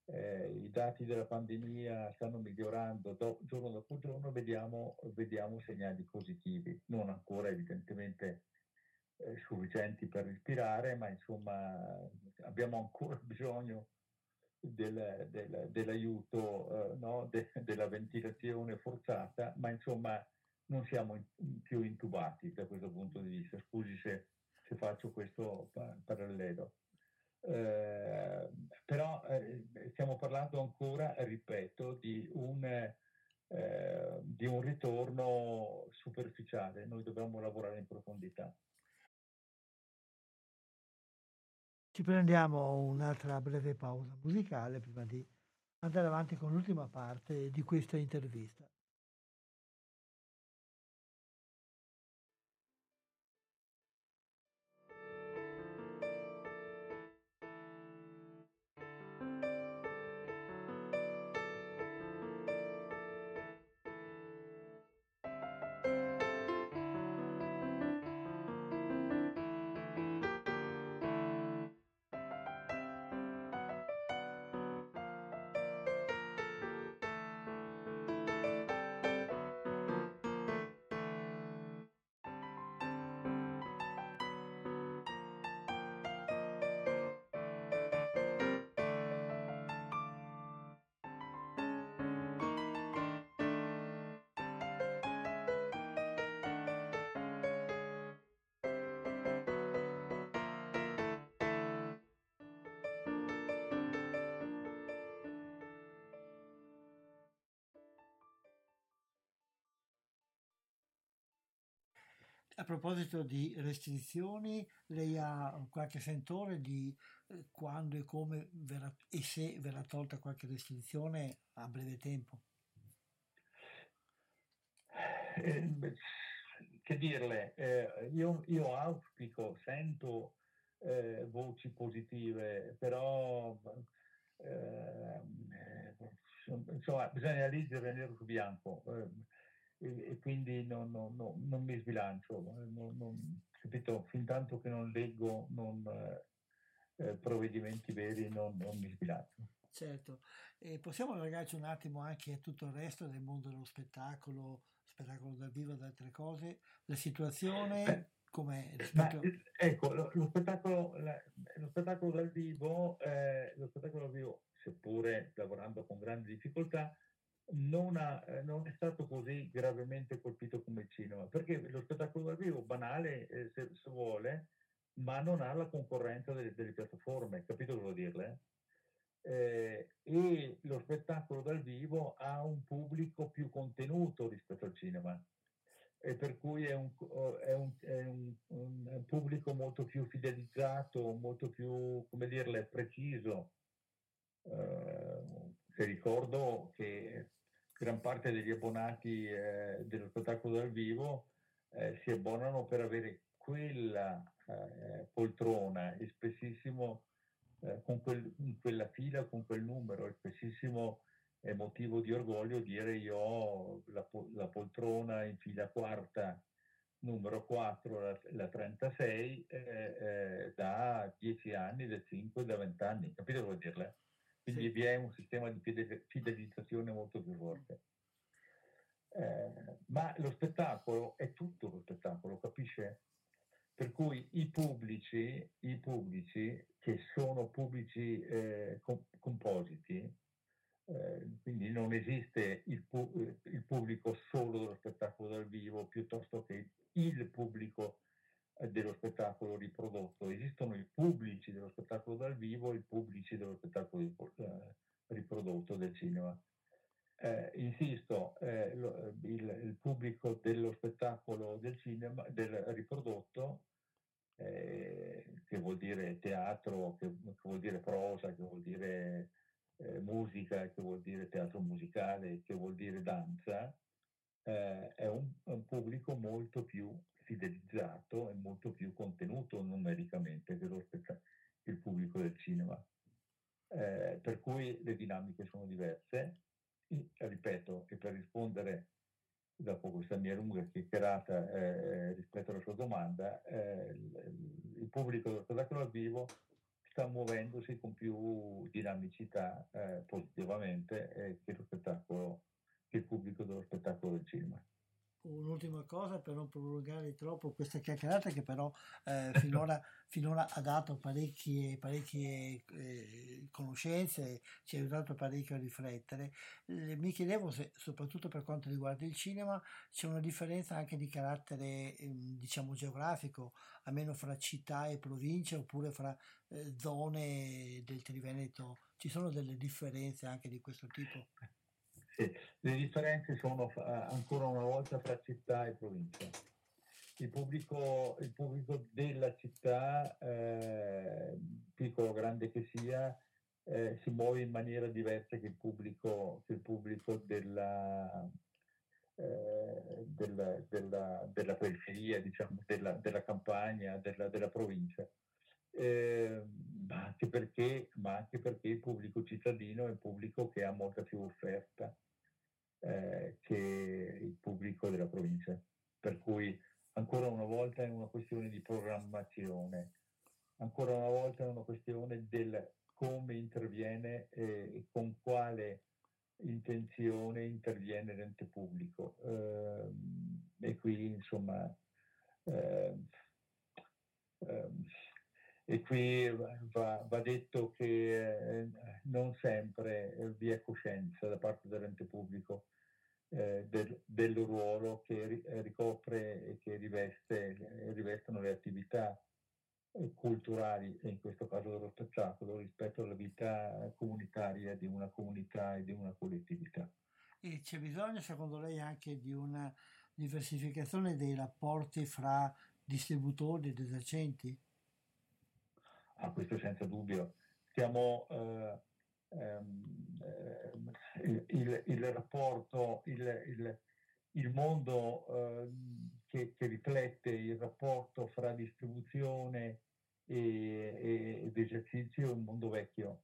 G: eh, i dati della pandemia stanno migliorando do, giorno dopo giorno, vediamo, vediamo, segnali positivi, non ancora evidentemente eh, sufficienti per respirare, ma insomma abbiamo ancora bisogno del, del, dell'aiuto, eh, no? De, della ventilazione forzata, ma insomma non siamo in, più intubati da questo punto di vista. Scusi se, se faccio questo parallelo. Eh, però eh, stiamo parlando ancora, ripeto, di un, eh, di un ritorno superficiale, noi dobbiamo lavorare in profondità.
B: Ci prendiamo un'altra breve pausa musicale prima di andare avanti con l'ultima parte di questa intervista. A proposito di restrizioni, lei ha qualche sentore di eh, quando e come verrà, e se verrà tolta qualche restrizione a breve tempo?
G: Eh, che dirle, eh, io, io, auspico, sento eh, voci positive, però eh, insomma, bisogna leggere nero su bianco e, e quindi non, non, non, non, mi sbilancio, capito? Fin tanto che non leggo eh, eh, provvedimenti veri non, mi sbilancio.
B: Certo, e possiamo allargarci un attimo anche a tutto il resto del mondo dello spettacolo, spettacolo dal vivo ed altre cose, la situazione... Com'è
G: rispetto... Ma, ecco, lo, lo, spettacolo, la, lo, spettacolo, dal vivo, eh, lo spettacolo dal vivo, seppure lavorando con grandi difficoltà, non, ha, eh, non, è stato così gravemente colpito come il cinema, perché lo spettacolo dal vivo, banale eh, se, se, vuole, ma non ha la concorrenza delle, delle piattaforme, capito cosa dirle? Eh, e lo spettacolo dal vivo ha un pubblico più contenuto rispetto al cinema e per cui è un, è un, è un, un pubblico molto più fidelizzato, molto più, come dirle, preciso. Eh, ricordo che gran parte degli abbonati eh, dello spettacolo dal vivo eh, si abbonano per avere quella eh, poltrona e spessissimo eh, con quel, in quella fila, con quel numero, e spessissimo è motivo di orgoglio dire io ho la, la poltrona in fila quarta numero 4, la, la 36, eh, eh, da 10 anni, da 5, da 20 anni, capito cosa vuol dirle? Quindi sì. vi è un sistema di fidelizzazione molto più forte. Eh, ma lo spettacolo è tutto lo spettacolo, capisce? Per cui i pubblici, i pubblici che sono pubblici eh, com- compositi, eh, quindi non esiste il, pu- il, pubblico solo dello spettacolo dal vivo piuttosto che il pubblico dello spettacolo riprodotto. Esistono i pubblici dello spettacolo dal vivo e i pubblici dello spettacolo eh, riprodotto del cinema. Eh, insisto, eh, lo, il, il, pubblico dello spettacolo del cinema, del riprodotto, eh, che vuol dire teatro, che, che, vuol dire prosa, che vuol dire eh, musica, che vuol dire teatro musicale, che vuol dire danza, eh, è un, un, pubblico molto più fidelizzato e molto più contenuto numericamente che lo spetta- il pubblico del cinema. Eh, per cui le dinamiche sono diverse. E, ripeto, e per rispondere dopo questa mia lunga chiacchierata eh, rispetto alla sua domanda, eh, il, il, pubblico dello spettacolo al vivo sta muovendosi con più dinamicità eh, positivamente eh, che, lo spettacolo, che il pubblico dello spettacolo del cinema
B: un'ultima cosa per non prolungare troppo questa chiacchierata che però eh, finora, finora, ha dato parecchie, parecchie eh, conoscenze, ci ha aiutato parecchio a riflettere. Eh, mi chiedevo se soprattutto per quanto riguarda il cinema c'è una differenza anche di carattere ehm, diciamo geografico, almeno fra città e province oppure fra eh, zone del Triveneto. Ci sono delle differenze anche di questo tipo?
G: Le differenze sono ancora una volta fra città e provincia. Il pubblico, il pubblico della città, eh, piccolo o grande che sia, eh, si muove in maniera diversa che il pubblico, che il pubblico della, eh, della, della, della, periferia, diciamo, della, della campagna, della, della provincia. Eh, ma, anche perché, ma anche perché il pubblico cittadino è un pubblico che ha molta più offerta eh, che il pubblico della provincia. Per cui ancora una volta è una questione di programmazione, ancora una volta è una questione del come interviene e con quale intenzione interviene l'ente pubblico. Eh, e qui insomma eh, eh, e qui va, va detto che eh, non sempre vi è coscienza da parte dell'ente pubblico eh, del, del, ruolo che ricopre e che riveste, rivestono le attività eh, culturali e in questo caso dello spettacolo rispetto alla vita comunitaria di una comunità e di una collettività.
B: E c'è bisogno secondo lei anche di una diversificazione dei rapporti fra distributori ed esercenti?
G: Ah, questo senza dubbio. Stiamo, eh, ehm, il, il, il, rapporto, il, il mondo eh, che, che, riflette il rapporto fra distribuzione e, ed esercizio è un mondo vecchio,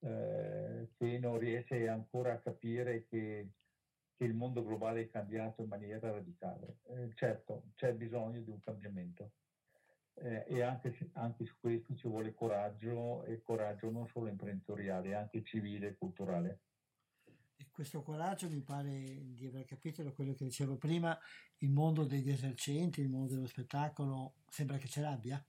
G: eh, che non riesce ancora a capire che, che, il mondo globale è cambiato in maniera radicale. Eh, certo, c'è bisogno di un cambiamento eh, e anche, anche, su questo ci vuole coraggio e coraggio non solo imprenditoriale, anche civile e culturale.
B: E questo coraggio mi pare di aver capito da quello che dicevo prima, il mondo degli esercenti, il mondo dello spettacolo, sembra che ce l'abbia?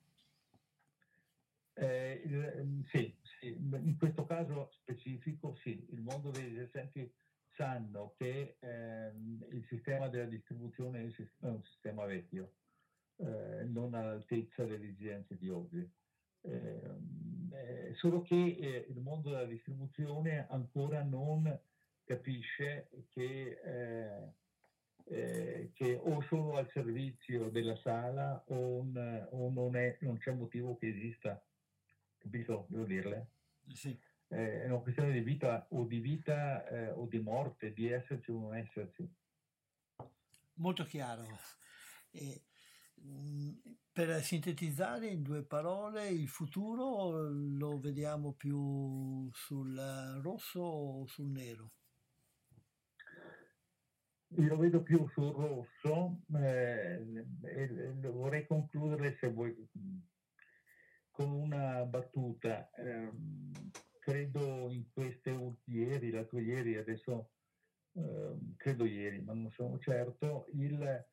G: Eh, il, sì, sì, in questo caso specifico sì, il mondo degli esercenti sanno che ehm, il sistema della distribuzione è un sistema vecchio eh, non all'altezza delle esigenze di oggi. Ehm, eh, solo che eh, il mondo della distribuzione ancora non capisce che, eh, eh, che o sono al servizio della sala o, un, o non, è, non, c'è motivo che esista. Capito? Devo dirle?
B: Sì.
G: Eh, è una questione di vita o di vita o di morte, di esserci o non esserci.
B: Molto chiaro. Eh, per sintetizzare in due parole, il futuro lo vediamo più sul rosso o sul nero?
G: Lo vedo più sul rosso eh, vorrei concludere se vuoi con una battuta. Eh, credo in queste ieri, l'altro ieri, adesso eh, credo ieri, ma non sono certo, il,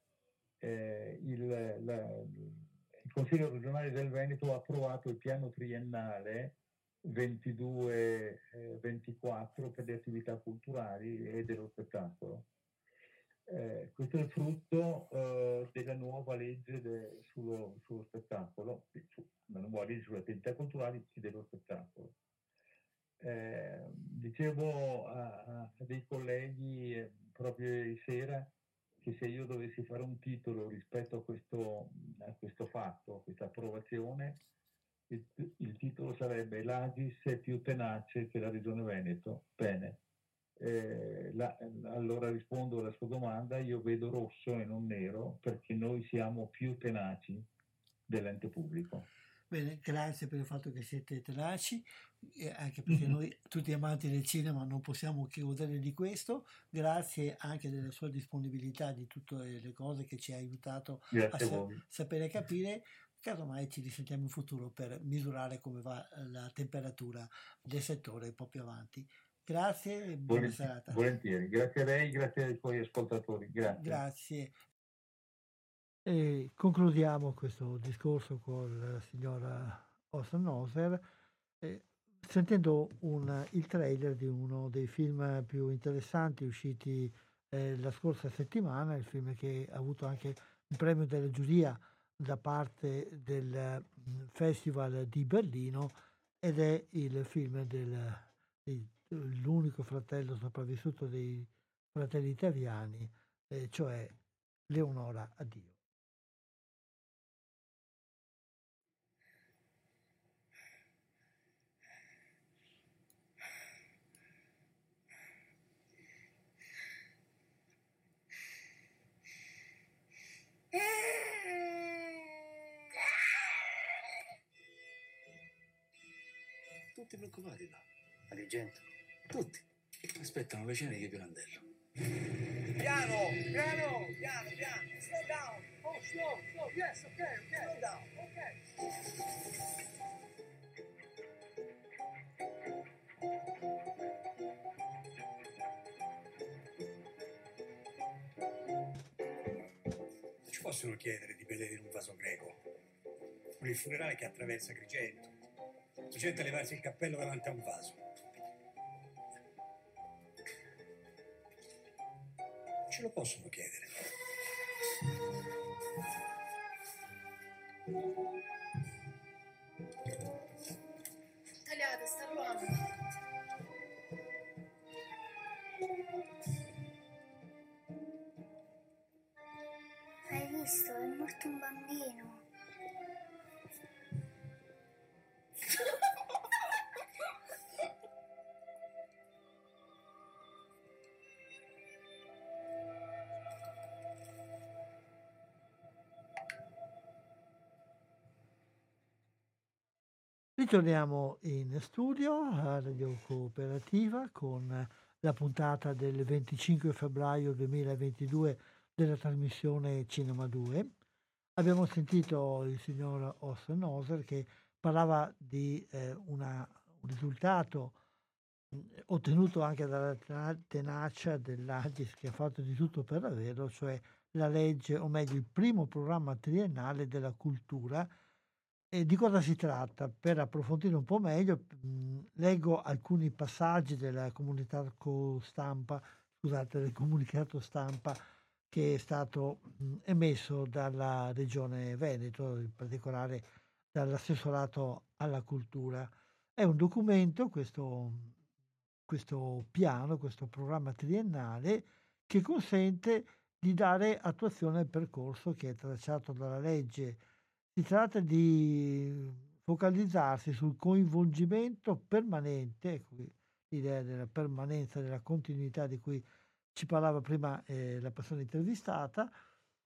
G: eh, il, la, il Consiglio regionale del Veneto ha approvato il piano triennale 22-24 eh, per le attività culturali e dello spettacolo. Eh, questo è il frutto eh, della nuova legge de, sullo, sullo, spettacolo, su, la nuova legge sulle attività culturali e dello spettacolo. Eh, dicevo a, a, dei colleghi eh, proprio ieri sera che se io dovessi fare un titolo rispetto a questo, a questo fatto, a questa approvazione, il, il, titolo sarebbe L'Agis è più tenace che la Regione Veneto. Bene. Eh, la, allora rispondo alla sua domanda, io vedo rosso e non nero perché noi siamo più tenaci dell'ente pubblico.
B: Bene, grazie per il fatto che siete tenaci, anche perché mm-hmm. noi tutti amanti del cinema non possiamo che godere di questo, grazie anche della sua disponibilità di tutte le cose che ci ha aiutato
G: grazie
B: a, sa- sapere capire, casomai ci risentiamo in futuro per misurare come va la temperatura del settore un po' più avanti. Grazie e buona
G: volentieri,
B: serata.
G: Volentieri, grazie a lei, grazie ai suoi ascoltatori. Grazie.
B: Grazie. E concludiamo questo discorso con la signora Osnoser eh, sentendo un, il trailer di uno dei film più interessanti usciti eh, la scorsa settimana, il film che ha avuto anche un premio della giuria da parte del mm, Festival di Berlino ed è il film del, dell'unico fratello sopravvissuto dei fratelli italiani, eh, cioè Leonora Addio.
H: Non ti preoccupare, là. Agrigento. Tutti. Aspettano vicino di Pirandello.
I: Piano, piano, piano, piano. Slow down. Oh, slow, slow. Yes, ok, ok. Slow down, ok.
H: Possono chiedere di vedere in un vaso greco. Con il funerale che attraversa Agrigento. La gente a levarsi il cappello davanti a un vaso. Ce lo possono chiedere.
J: Tagliate, sta ruando.
K: Visto? È morto un bambino.
B: Ritorniamo in studio a Radio Cooperativa con la puntata del 25 febbraio 2022 della trasmissione Cinema 2. Abbiamo sentito il signor Orson Oser che parlava di eh, una, un risultato ottenuto anche dalla tenacia dell'Agis che ha fatto di tutto per averlo, cioè la legge, o meglio il primo programma triennale della cultura e di cosa si tratta? Per approfondire un po' meglio, mh, leggo alcuni passaggi della comunicato stampa, scusate, del comunicato stampa che è stato emesso dalla Regione Veneto, in particolare dall'assessorato alla cultura. È un documento, questo, questo piano, questo programma triennale, che consente di dare attuazione al percorso che è tracciato dalla legge si tratta di focalizzarsi sul coinvolgimento permanente, ecco l'idea della permanenza, della continuità di cui ci parlava prima eh, la persona intervistata,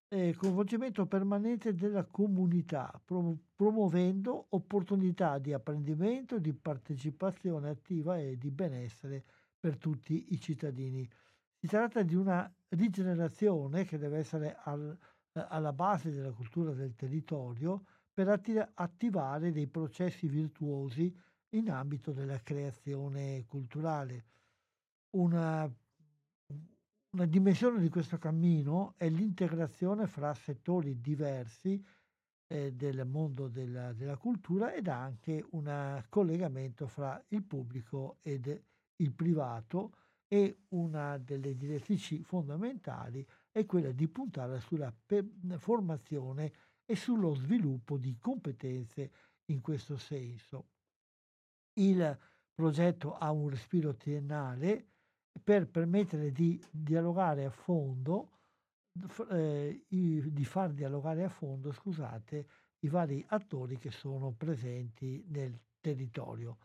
B: eh, coinvolgimento permanente della comunità, prom- promuovendo opportunità di apprendimento, di partecipazione attiva e di benessere per tutti i cittadini. Si tratta di una rigenerazione che deve essere al, eh, alla base della cultura del territorio per atti- attivare dei processi virtuosi in ambito della creazione culturale. Una, una dimensione di questo cammino è l'integrazione fra settori diversi eh, del mondo della, della, cultura ed anche un collegamento fra il pubblico ed il privato e una delle direttrici fondamentali è quella di puntare sulla pe- formazione e sullo sviluppo di competenze in questo senso. Il progetto ha un respiro triennale per permettere di dialogare a fondo eh, di far dialogare a fondo, scusate, i vari attori che sono presenti nel territorio.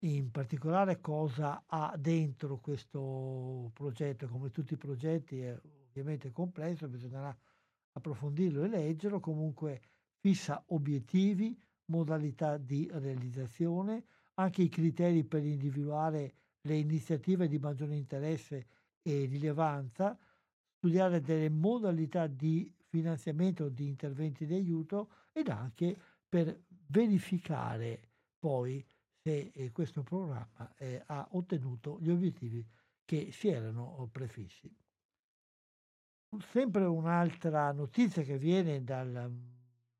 B: In particolare cosa ha dentro questo progetto, come tutti i progetti è ovviamente complesso, bisognerà approfondirlo e leggerlo, comunque fissa obiettivi, modalità di realizzazione, anche i criteri per individuare le iniziative di maggiore interesse e rilevanza, studiare delle modalità di finanziamento di interventi di aiuto ed anche per verificare poi se eh, questo programma eh, ha ottenuto gli obiettivi che si erano prefissi. Sempre un'altra notizia che viene dal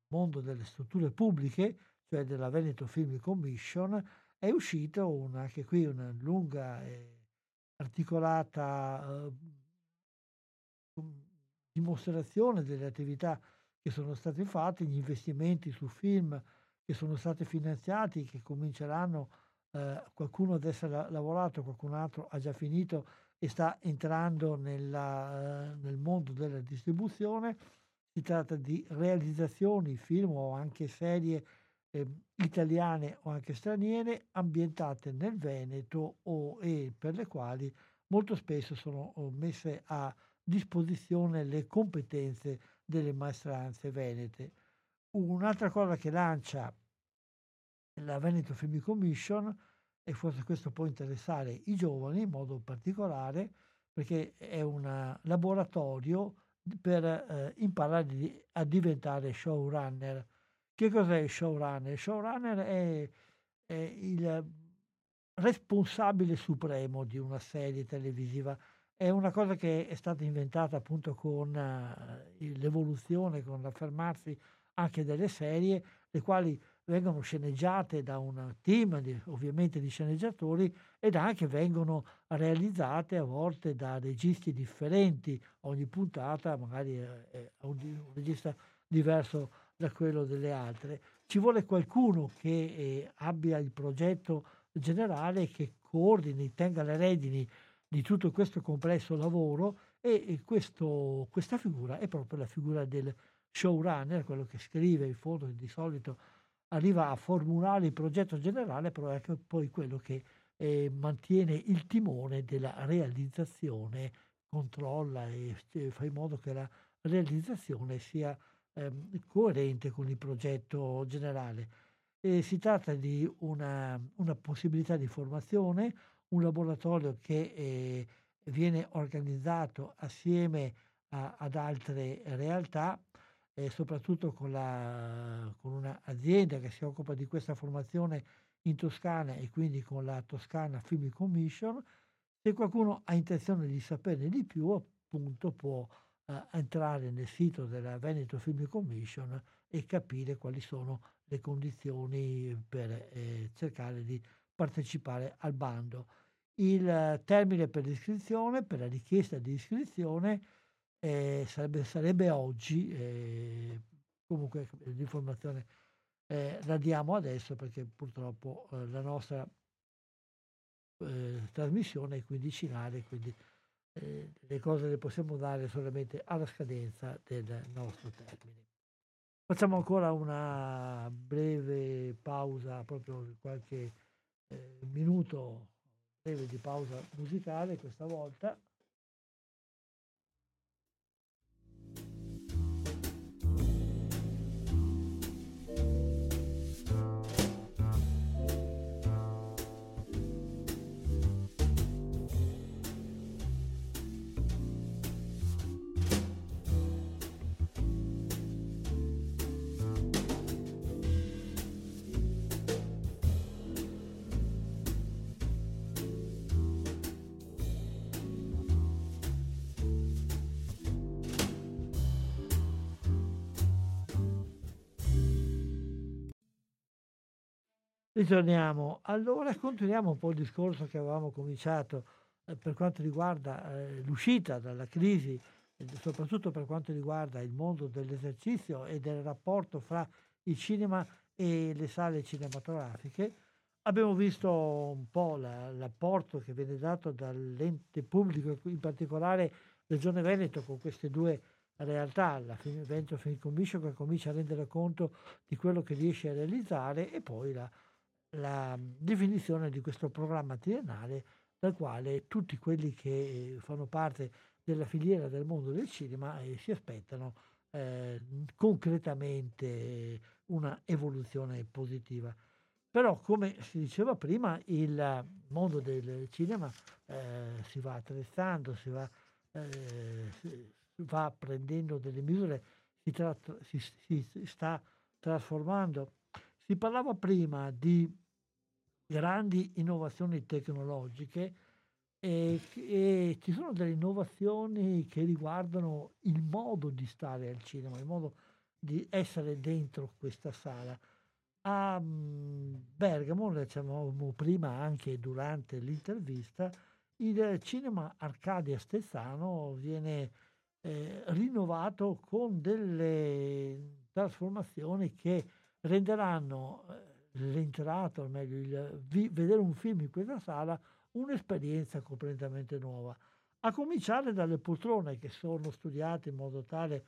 B: mondo delle strutture pubbliche, cioè della Veneto Film Commission, è uscita una, anche qui una lunga e articolata eh, dimostrazione delle attività che sono state fatte, gli investimenti su film che sono stati finanziati, che cominceranno, eh, qualcuno adesso ha lavorato, qualcun altro ha già finito e sta entrando nella, eh, nel mondo della distribuzione. Si tratta di realizzazioni, film o anche serie eh, italiane o anche straniere ambientate nel Veneto o, e per le quali molto spesso sono messe a disposizione le competenze delle maestranze venete. Un'altra cosa che lancia la Veneto Film Commission, e forse questo può interessare i giovani in modo particolare, perché è un laboratorio per eh, imparare a diventare showrunner. Che cos'è il showrunner? Il showrunner è, è il responsabile supremo di una serie televisiva è una cosa che è stata inventata appunto con uh, l'evoluzione, con l'affermarsi anche delle serie, le quali vengono sceneggiate da un team di, ovviamente di sceneggiatori ed anche vengono realizzate a volte da registi differenti. Ogni puntata magari è un regista diverso da quello delle altre. Ci vuole qualcuno che eh, abbia il progetto generale, che coordini, tenga le redini di tutto questo complesso lavoro e questo, questa figura è proprio la figura del showrunner, quello che scrive il fondo di solito arriva a formulare il progetto generale, però è poi quello che eh, mantiene il timone della realizzazione, controlla e, e fa in modo che la realizzazione sia eh, coerente con il progetto generale. E si tratta di una, una possibilità di formazione, un laboratorio che eh, viene organizzato assieme a, ad altre realtà, eh, soprattutto con, la, con un'azienda che si occupa di questa formazione in Toscana e quindi con la Toscana Film Commission. Se qualcuno ha intenzione di saperne di più, appunto può eh, entrare nel sito della Veneto Film Commission e capire quali sono le condizioni per eh, cercare di partecipare al bando. Il termine per l'iscrizione, per la richiesta di iscrizione, eh, sarebbe, sarebbe, oggi, eh, comunque l'informazione eh, la diamo adesso perché purtroppo eh, la nostra eh, trasmissione è quindicinale, quindi eh, le cose le possiamo dare solamente alla scadenza del nostro termine. Facciamo ancora una breve pausa, proprio qualche minuto breve di pausa musicale questa volta Ritorniamo allora continuiamo un po' il discorso che avevamo cominciato eh, per quanto riguarda eh, l'uscita dalla crisi, soprattutto per quanto riguarda il mondo dell'esercizio e del rapporto fra il cinema e le sale cinematografiche. Abbiamo visto un po' la, l'apporto che viene dato dall'ente pubblico, in particolare Regione Veneto, con queste due realtà, la Veneto Film Commission che comincia a rendere conto di quello che riesce a realizzare e poi la, la definizione di questo programma triennale dal quale tutti quelli che fanno parte della filiera del mondo del cinema eh, si aspettano eh, concretamente una evoluzione positiva. Però, come si diceva prima, il mondo del cinema eh, si va attrezzando, si va, eh, si va, prendendo delle misure, si, tra- si, si sta trasformando. Si parlava prima di grandi innovazioni tecnologiche e, e, ci sono delle innovazioni che riguardano il modo di stare al cinema, il modo di essere dentro questa sala. A mm, Bergamo, lo dicevamo prima anche durante l'intervista, il cinema Arcadia Stezzano viene eh, rinnovato con delle trasformazioni che renderanno eh, l'entrata, o meglio, il, vi, vedere un film in questa sala, un'esperienza completamente nuova. A cominciare dalle poltrone che sono studiate in modo tale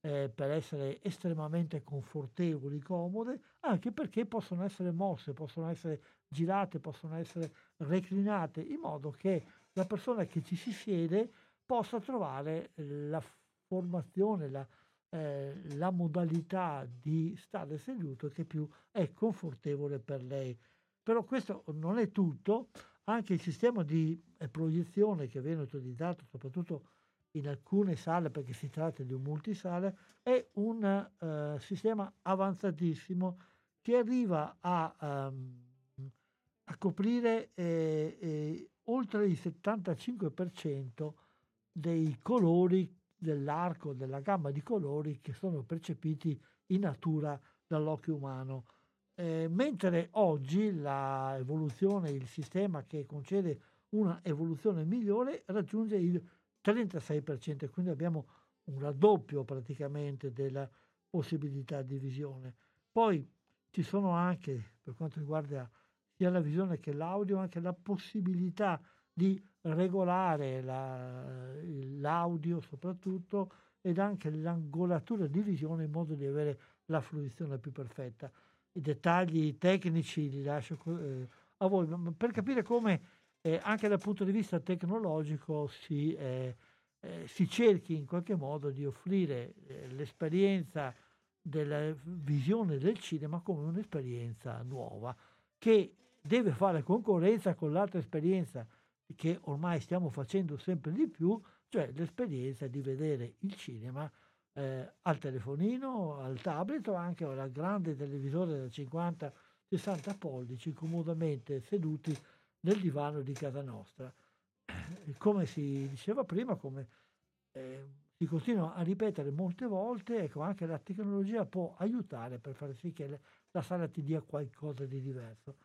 B: eh, per essere estremamente confortevoli, comode, anche perché possono essere mosse, possono essere girate, possono essere reclinate, in modo che la persona che ci si siede possa trovare la formazione, la, eh, la modalità di stare seduto che più è confortevole per lei. Però questo non è tutto, anche il sistema di eh, proiezione che viene utilizzato soprattutto in alcune sale, perché si tratta di un multisale, è un uh, sistema avanzatissimo che arriva a, um, a coprire eh, eh, oltre il 75% dei colori dell'arco, della gamma di colori che sono percepiti in natura dall'occhio umano. Eh, mentre oggi l'evoluzione, il sistema che concede una evoluzione migliore raggiunge il 36%, quindi abbiamo un raddoppio praticamente della possibilità di visione. Poi ci sono anche, per quanto riguarda sia la visione che l'audio, anche la possibilità di regolare la, l'audio soprattutto ed anche l'angolatura di visione in modo di avere la fruizione più perfetta. I dettagli tecnici li lascio eh, a voi, ma per capire come eh, anche dal punto di vista tecnologico si, eh, eh si cerchi in qualche modo di offrire eh, l'esperienza della visione del cinema come un'esperienza nuova che deve fare concorrenza con l'altra esperienza che ormai stiamo facendo sempre di più, cioè l'esperienza di vedere il cinema eh, al telefonino, al tablet o anche al grande televisore da 50-60 pollici, comodamente seduti nel divano di casa nostra. Come si diceva prima, come eh, si continua a ripetere molte volte, ecco, anche la tecnologia può aiutare per far sì che la sala ti dia qualcosa di diverso.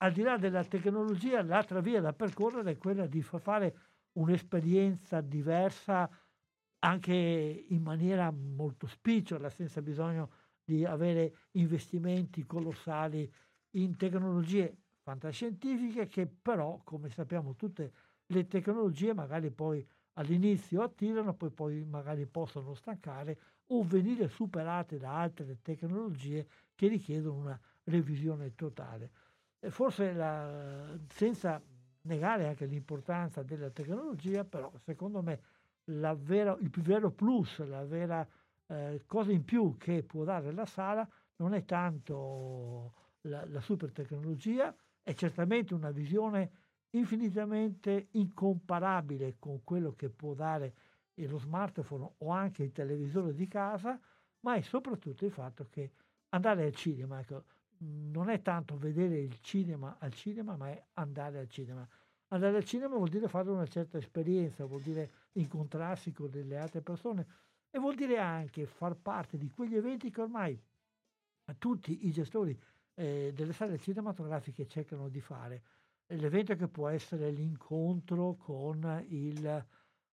B: Al di là della tecnologia, l'altra via da percorrere è quella di fare un'esperienza diversa anche in maniera molto spicciola, senza bisogno di avere investimenti colossali in tecnologie fantascientifiche che però, come sappiamo, tutte le tecnologie magari poi all'inizio attirano, poi, poi magari possono stancare o venire superate da altre tecnologie che richiedono una revisione totale forse la, senza negare anche l'importanza della tecnologia, però secondo me vera, il vero plus, la vera eh, cosa in più che può dare la sala non è tanto la, la super tecnologia, è certamente una visione infinitamente incomparabile con quello che può dare lo smartphone o anche il televisore di casa, ma è soprattutto il fatto che andare al cinema, ecco, non è tanto vedere il cinema al cinema, ma è andare al cinema. Andare al cinema vuol dire fare una certa esperienza, vuol dire incontrarsi con delle altre persone e vuol dire anche far parte di quegli eventi che ormai tutti i gestori eh, delle sale cinematografiche cercano di fare. L'evento che può essere l'incontro con il,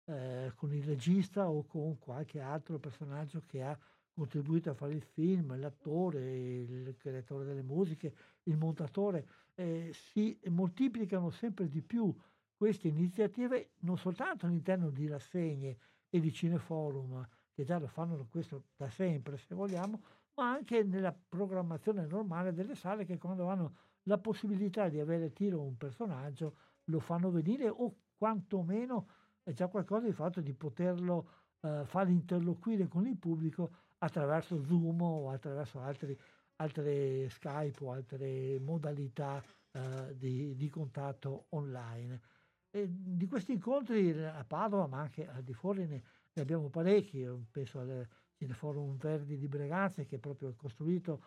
B: eh, con il regista o con qualche altro personaggio che ha contribuito a fare il film, l'attore, il creatore delle musiche, il montatore, eh, si moltiplicano sempre di più queste iniziative non soltanto all'interno di rassegne e di cineforum, che già lo fanno questo da sempre se vogliamo, ma anche nella programmazione normale delle sale che quando hanno la possibilità di avere tiro un personaggio lo fanno venire o quantomeno è già qualcosa di fatto di poterlo eh, far interloquire con il pubblico attraverso Zoom o attraverso altri, altre Skype o altre modalità eh, di, di, contatto online. E di questi incontri a Padova, ma anche al di fuori ne, ne abbiamo parecchi, penso al Cineforum Verdi di Breganze che è proprio costruito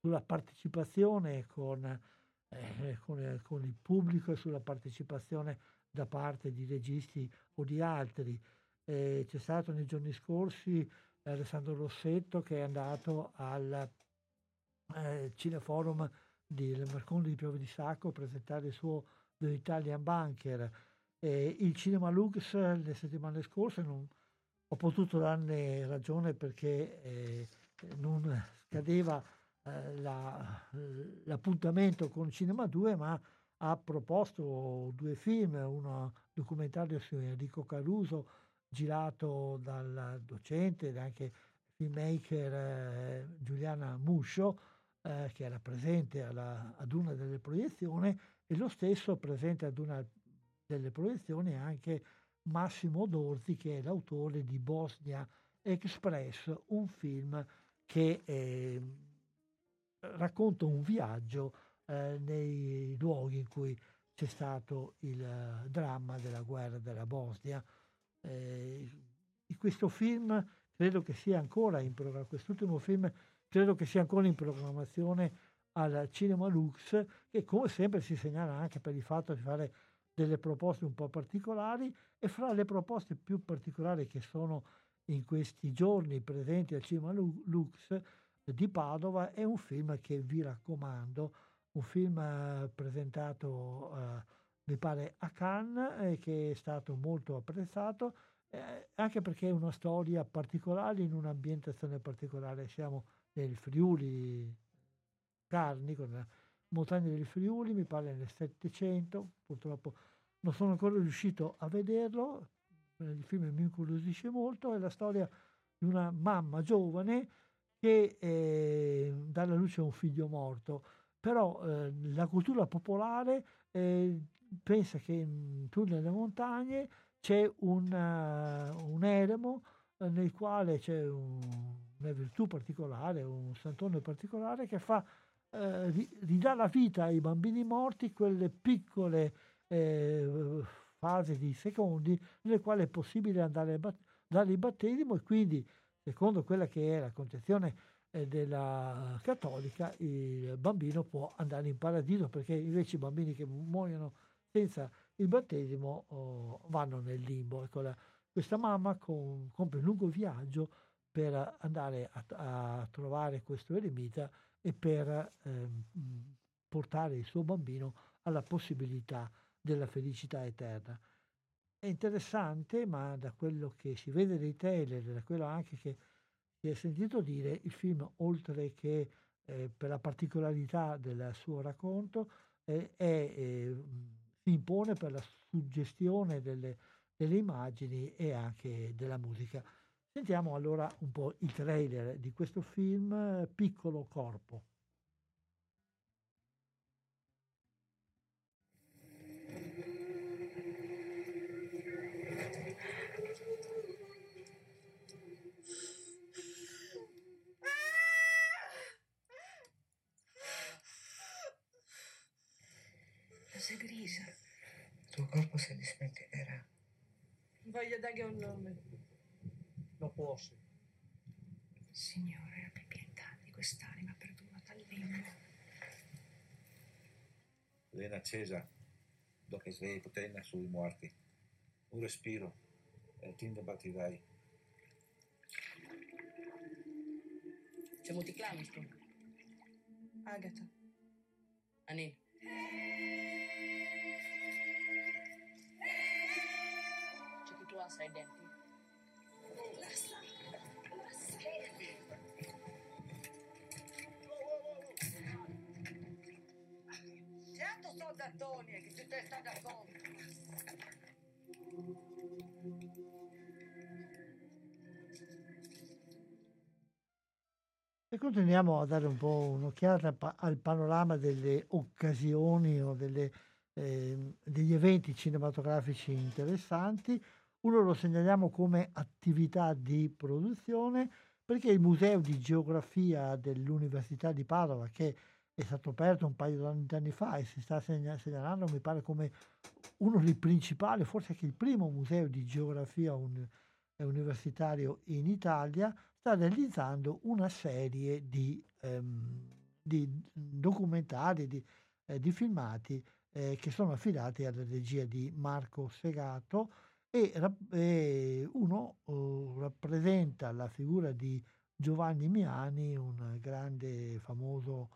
B: sulla partecipazione con, eh, con, con, il pubblico e sulla partecipazione da parte di registi o di altri. Eh, c'è stato nei giorni scorsi Alessandro Rossetto che è andato al eh, Cineforum di Marconi di Piove di Sacco a presentare il suo The Italian Bunker. Eh, il Cinema Lux le settimane scorse non ho potuto darne ragione perché eh, non scadeva eh, la, l'appuntamento con Cinema 2 ma ha proposto due film, uno documentario su Enrico Caruso girato dal docente ed anche filmmaker eh, Giuliana Muscio, eh, che era presente alla, ad una delle proiezioni, e lo stesso presente ad una delle proiezioni anche Massimo Dorzi, che è l'autore di Bosnia Express, un film che eh, racconta un viaggio eh, nei luoghi in cui c'è stato il uh, dramma della guerra della Bosnia. Eh, questo film credo che sia ancora in programmazione, quest'ultimo film credo che sia ancora in programmazione al Cinema Lux, che come sempre si segnala anche per il fatto di fare delle proposte un po' particolari e fra le proposte più particolari che sono in questi giorni presenti al Cinema Lux di Padova è un film che vi raccomando, un film eh, presentato eh, mi pare a Cannes e che è stato molto apprezzato eh, anche perché è una storia particolare in un'ambientazione particolare. Siamo nel Friuli Carni, con la montagna del Friuli, mi pare nel Settecento, purtroppo non sono ancora riuscito a vederlo, il film mi incuriosisce molto, è la storia di una mamma giovane che eh, dà alla luce un figlio morto, però eh, la cultura popolare eh, pensa che in, tu nelle montagne c'è un, uh, un eremo eh, nel quale c'è un, una virtù particolare, un santone particolare che fa, eh, ridà la vita ai bambini morti quelle piccole eh, fasi di secondi nelle quali è possibile andare a dare il battesimo e quindi secondo quella che è la concezione eh, della cattolica il bambino può andare in paradiso perché invece i bambini che muoiono senza il battesimo oh, vanno nel limbo. Ecco, la, questa mamma con, compie un lungo viaggio per andare a, a trovare questo eremita e per ehm, portare il suo bambino alla possibilità della felicità eterna. È interessante, ma da quello che si vede nei trailer, da quello anche che si è sentito dire, il film, oltre che eh, per la particolarità del suo racconto, eh, è eh, si impone per la suggestione delle, delle immagini e anche della musica. Sentiamo allora un po' il trailer di questo film Piccolo Corpo.
J: Cosa grisa? Il tuo corpo si dispeccherà.
L: Dargli un nome.
F: Non posso.
J: Signore, abbi pietà di quest'anima perduta al limbo.
M: Lena accesa, dopo svegli potenna sui morti. Un respiro e ti battirai.
L: C'è multiclamisto. Agata. Anin. Asal identik.
I: Certo sto da Tony, che tu te sta da.
B: E continuiamo a dare un po' un'occhiata al panorama delle occasioni o delle, ehm, degli eventi cinematografici interessanti. Uno lo segnaliamo come attività di produzione perché il Museo di Geografia dell'Università di Padova, che è stato aperto un paio d'anni d'anni fa e si sta segna- segnalando, mi pare, come uno dei principali, forse anche il primo museo di geografia un- eh, universitario in Italia, sta realizzando una serie di, ehm, di documentari, di, eh, di filmati eh, che sono affidati alla regia di Marco Segato e, uno eh, rappresenta la figura di Giovanni Miani, un grande famoso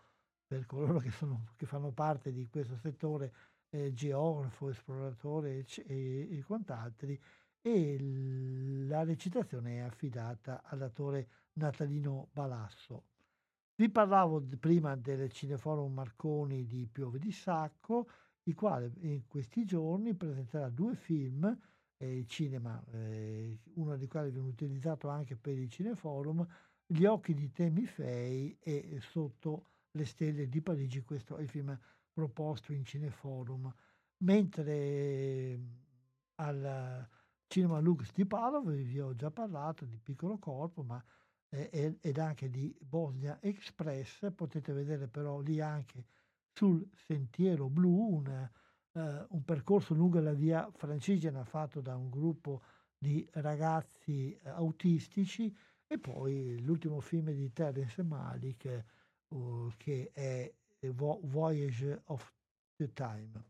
B: per coloro che, sono, che fanno parte di questo settore, eh, geografo, esploratore e, e quant'altri, e la recitazione è affidata all'attore Natalino Balasso. Vi parlavo prima del Cineforum Marconi di Piove di Sacco, il quale in questi giorni presenterà due film, eh, cinema, eh, uno dei quali viene utilizzato anche per il Cineforum, Gli occhi di Temi Fei e Sotto le stelle di Parigi, questo è il film proposto in Cineforum, mentre al Cinema Lux di Padova vi ho già parlato di Piccolo Corpo, ma eh, ed anche di Bosnia Express, potete vedere però lì anche sul Sentiero Blu un, eh, un percorso lungo la via francigena fatto da un gruppo di ragazzi eh, autistici e poi l'ultimo film di Terence Malik uh, che è Vo- Voyage of the Time.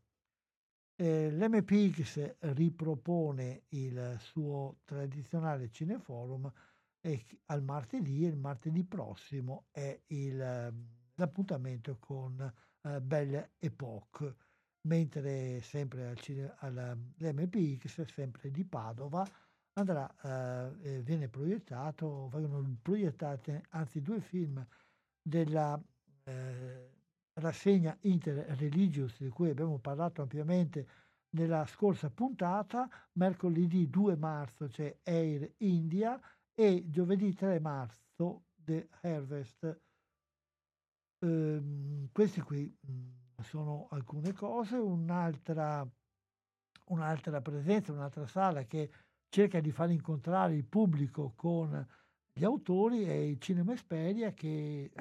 B: Eh, L'MPX ripropone il suo tradizionale cineforum e chi- al martedì e il martedì prossimo è il, ehm, l'appuntamento con eh, Belle Époque, mentre sempre all'MPX, sempre di Padova, andrà, eh, eh, viene proiettato, vengono proiettate anzi due film della eh, rassegna Interreligious di cui abbiamo parlato ampiamente nella scorsa puntata, mercoledì 2 marzo c'è Air India e giovedì 3 marzo The Harvest. Ehm, queste qui mh, sono alcune cose, un'altra, un'altra presenza, un'altra sala che cerca di far incontrare il pubblico con gli autori è il Cinema Esperia che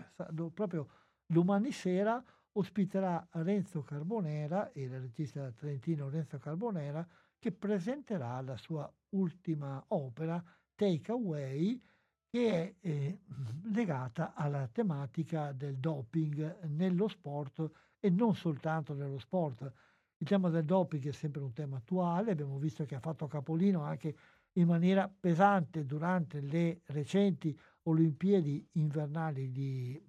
B: proprio domani sera ospiterà Renzo Carbonera, il regista trentino Renzo Carbonera, che presenterà la sua ultima opera, Take Away, che è eh, legata alla tematica del doping nello sport e non soltanto nello sport. Il tema del doping è sempre un tema attuale, abbiamo visto che ha fatto capolino anche in maniera pesante durante le recenti Olimpiadi invernali di,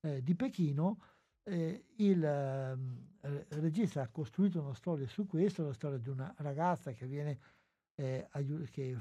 B: eh, di Pechino. Eh, il eh, regista ha costruito una storia su questo, la storia di una ragazza che viene eh, aiu- che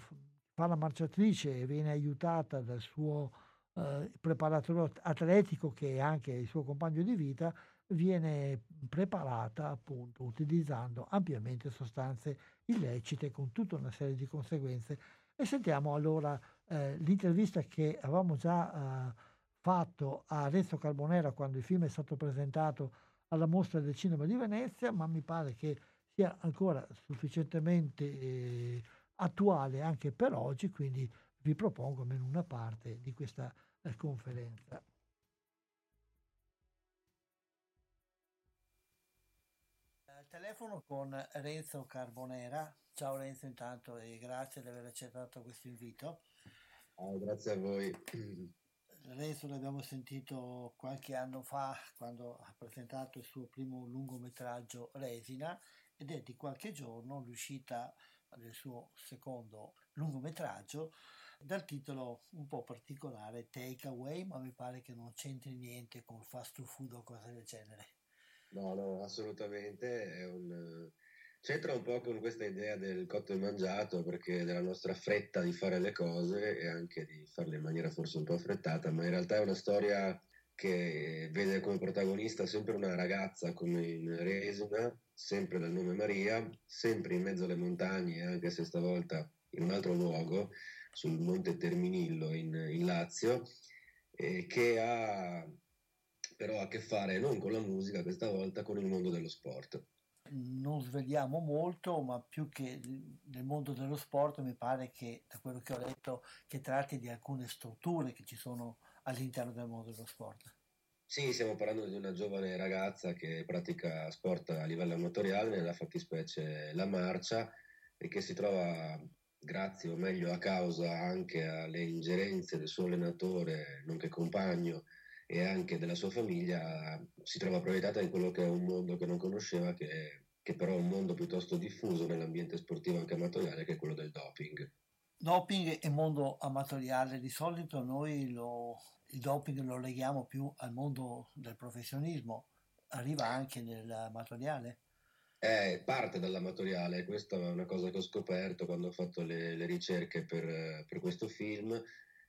B: fa la marciatrice e viene aiutata dal suo eh, preparatore atletico che è anche il suo compagno di vita, viene preparata appunto utilizzando ampiamente sostanze illecite con tutta una serie di conseguenze. E sentiamo allora eh, l'intervista che avevamo già eh, fatto a Renzo Carbonera quando il film è stato presentato alla mostra del cinema di Venezia, ma mi pare che sia ancora sufficientemente eh, attuale anche per oggi, quindi vi propongo almeno una parte di questa eh, conferenza. Telefono con Renzo Carbonera. Ciao Renzo intanto e grazie di aver accettato questo invito.
N: Ah, grazie a voi.
B: Renzo l'abbiamo sentito qualche anno fa quando ha presentato il suo primo lungometraggio Resina ed è di qualche giorno l'uscita del suo secondo lungometraggio dal titolo un po' particolare Take Away, ma mi pare che non c'entri niente con fast food o cose del genere.
N: No, no, assolutamente. È un... C'entra un po' con questa idea del cotto e mangiato, perché della nostra fretta di fare le cose e anche di farle in maniera forse un po' affrettata, ma in realtà è una storia che vede come protagonista sempre una ragazza come in Resina, sempre dal nome Maria, sempre in mezzo alle montagne, anche se stavolta in un altro luogo, sul monte Terminillo in, in Lazio, eh, che ha però a che fare non con la musica, questa volta con il mondo dello sport.
B: Non sveliamo molto, ma più che nel mondo dello sport mi pare che, da quello che ho letto, che tratti di alcune strutture che ci sono all'interno del mondo dello sport.
N: Sì, stiamo parlando di una giovane ragazza che pratica sport a livello amatoriale, nella fattispecie la marcia, e che si trova, grazie o meglio a causa anche alle ingerenze del suo allenatore, nonché compagno, e anche della sua famiglia, si trova proiettata in quello che è un mondo che non conosceva, che, che però è un mondo piuttosto diffuso nell'ambiente sportivo anche amatoriale, che è quello del doping.
B: Doping e mondo amatoriale, di solito noi lo, il doping lo leghiamo più al mondo del professionismo, arriva anche nell'amatoriale?
N: È parte dall'amatoriale, questa è una cosa che ho scoperto quando ho fatto le, le ricerche per, per questo film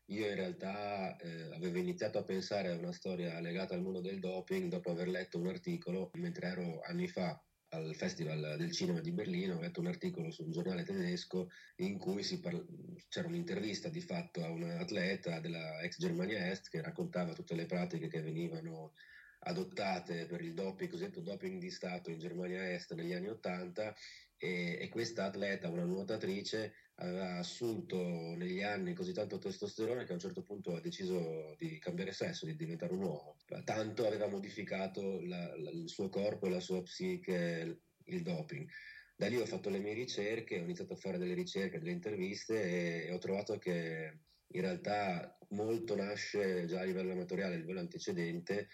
N: io in realtà eh, avevo iniziato a pensare a una storia legata al mondo del doping dopo aver letto un articolo, mentre ero anni fa al Festival del Cinema di Berlino, ho letto un articolo su un giornale tedesco in cui parla- c'era un'intervista di fatto a un atleta della ex Germania Est che raccontava tutte le pratiche che venivano adottate per il doping, cosiddetto doping di Stato in Germania Est negli anni Ottanta e, e questa atleta, una nuotatrice, aveva assunto negli anni così tanto testosterone che a un certo punto ha deciso di cambiare sesso, di diventare un uomo. Tanto aveva modificato la, la, il suo corpo e la sua psiche il doping. Da lì ho fatto le mie ricerche, ho iniziato a fare delle ricerche, delle interviste e, e ho trovato che in realtà molto nasce già a livello amatoriale, a livello antecedente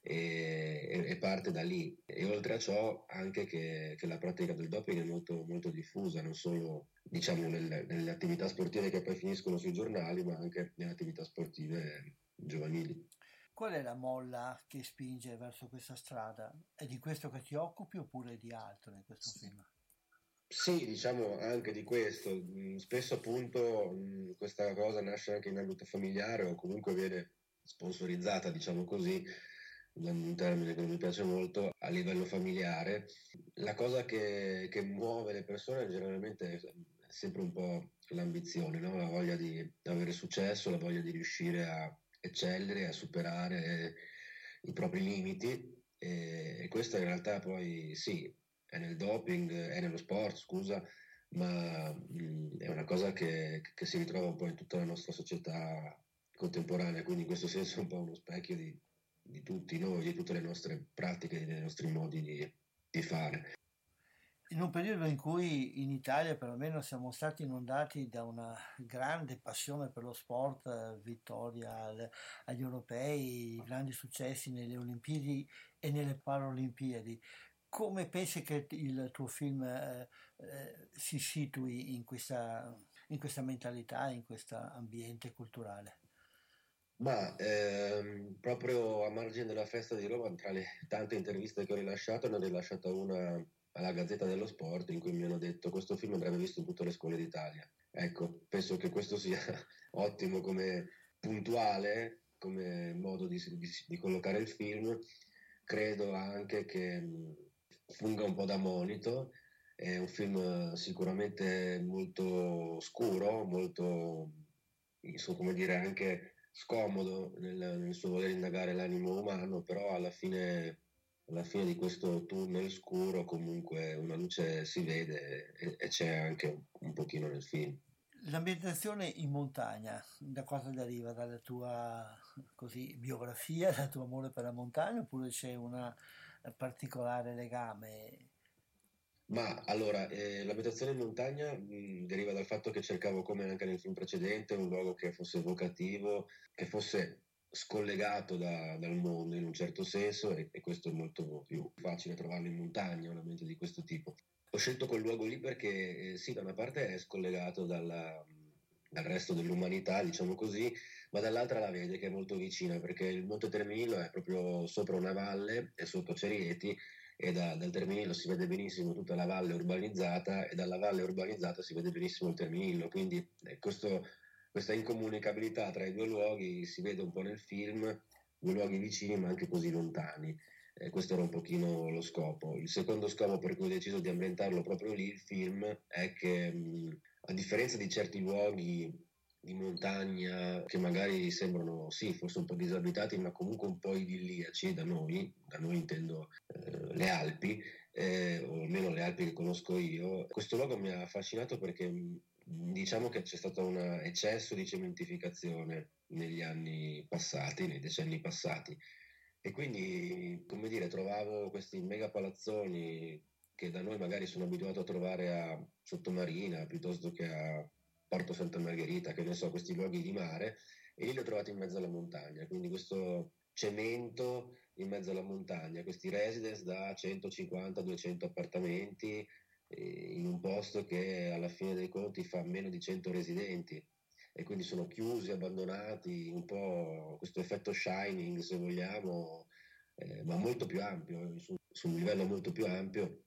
N: e, e, parte da lì. E oltre a ciò anche che, che la pratica del doping è molto, molto diffusa, non solo diciamo, nelle, nelle, attività sportive che poi finiscono sui giornali, ma anche nelle attività sportive giovanili.
B: Qual è la molla che spinge verso questa strada? È di questo che ti occupi oppure di altro in questo film?
N: Sì, diciamo anche di questo. Mm, spesso appunto mm, questa cosa nasce anche in ambito familiare o comunque viene sponsorizzata, diciamo così, un termine che mi piace molto, a livello familiare. La cosa che, che muove le persone generalmente è sempre un po' l'ambizione, no? la voglia di avere successo, la voglia di riuscire a eccellere, a superare i propri limiti e, e questo in realtà poi sì, è nel doping, è nello sport, scusa, ma mh, è una cosa che, che, si ritrova un po' in tutta la nostra società contemporanea, quindi in questo senso è un po' uno specchio di, di tutti noi, di tutte le nostre pratiche, dei nostri modi di, di fare.
B: In un periodo in cui in Italia perlomeno siamo stati inondati da una grande passione per lo sport, eh, vittoria agli europei, grandi successi nelle Olimpiadi e nelle Paralimpiadi, come pensi che il tuo film eh, eh, si situi in questa, in questa mentalità, in questo ambiente culturale?
N: Ma ehm, proprio a margine della festa di Roma, tra le tante interviste che ho rilasciato, ne ho rilasciata una alla Gazzetta dello Sport in cui mi hanno detto questo film andrebbe visto in tutte le scuole d'Italia. Ecco, penso che questo sia ottimo come puntuale, come modo di, di, di collocare il film. Credo anche che funga un po' da monito. È un film sicuramente molto scuro, molto, insomma, come dire, anche scomodo nel, nel suo voler indagare l'animo umano, però alla fine, alla fine di questo tunnel scuro comunque una luce si vede e, e c'è anche un, pochino nel film.
B: L'ambientazione in montagna, da cosa deriva? Dalla tua così, biografia, dal tuo amore per la montagna oppure c'è un particolare legame
N: ma allora, eh, l'abitazione in montagna mh, deriva dal fatto che cercavo, come anche nel film precedente, un luogo che fosse evocativo, che fosse scollegato da, dal mondo in un certo senso e, e, questo è molto più facile trovarlo in montagna, un ambiente di questo tipo. Ho scelto quel luogo lì perché eh, sì, da una parte è scollegato dalla, dal resto dell'umanità, diciamo così, ma dall'altra la vede che è molto vicina perché il Monte Terminillo è proprio sopra una valle e sotto Cerieti e da, dal Terminillo si vede benissimo tutta la valle urbanizzata e dalla valle urbanizzata si vede benissimo il Terminillo, quindi eh, questo, questa incomunicabilità tra i due luoghi si vede un po' nel film, due luoghi vicini ma anche così lontani. Eh, questo era un pochino lo scopo. Il secondo scopo per cui ho deciso di ambientarlo proprio lì, il film, è che mh, a differenza di certi luoghi di montagna che magari sembrano sì, forse un po' disabitati, ma comunque un po' idilliaci da noi, da noi intendo eh, le Alpi, eh, o almeno le Alpi che conosco io. Questo luogo mi ha affascinato perché diciamo che c'è stato un eccesso di cementificazione negli anni passati, nei decenni passati. E quindi, come dire, trovavo questi mega palazzoni che da noi magari sono abituato a trovare a Sottomarina piuttosto che a Porto Santa Margherita, che ne so, questi luoghi di mare, e lì li ho trovati in mezzo alla montagna. Quindi questo cemento in mezzo alla montagna, questi residence da 150-200 appartamenti in un posto che alla fine dei conti fa meno di 100 residenti e quindi sono chiusi, abbandonati, un po' questo effetto shining se vogliamo, eh, ma molto più ampio, su, su, un livello molto più ampio.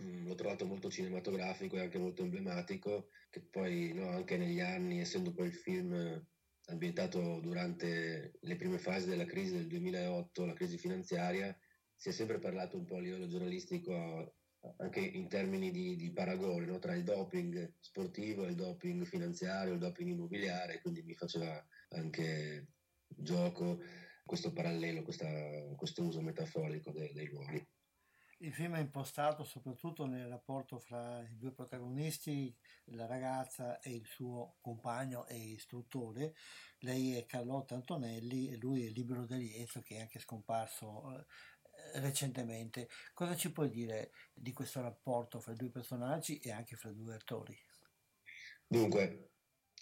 N: Mm, l'ho trovato molto cinematografico e anche molto emblematico, che poi no, anche negli anni, essendo poi il film ambientato durante le prime fasi della crisi del 2008, la crisi finanziaria, si è sempre parlato un po' a livello giornalistico anche in termini di, di paragone no? tra il doping sportivo il doping finanziario, il doping immobiliare, quindi mi faceva anche gioco questo parallelo, questa, questo uso metaforico dei, dei luoghi.
B: Il film è impostato soprattutto nel rapporto fra i due protagonisti, la ragazza e il suo compagno e istruttore. Lei è Carlotta Antonelli e lui è Libero D'Eliezzo che è anche scomparso eh, recentemente. Cosa ci puoi dire di questo rapporto fra i due personaggi e anche fra i due attori?
N: Dunque,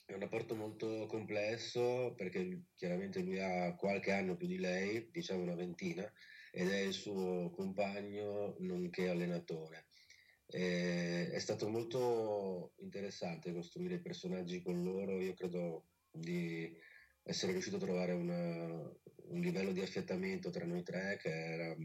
N: è un rapporto molto complesso perché chiaramente lui ha qualche anno più di lei, diciamo una ventina, ed è il suo compagno nonché allenatore. E è stato molto interessante costruire i personaggi con loro, io credo di essere riuscito a trovare una, un livello di affiatamento tra noi tre che era,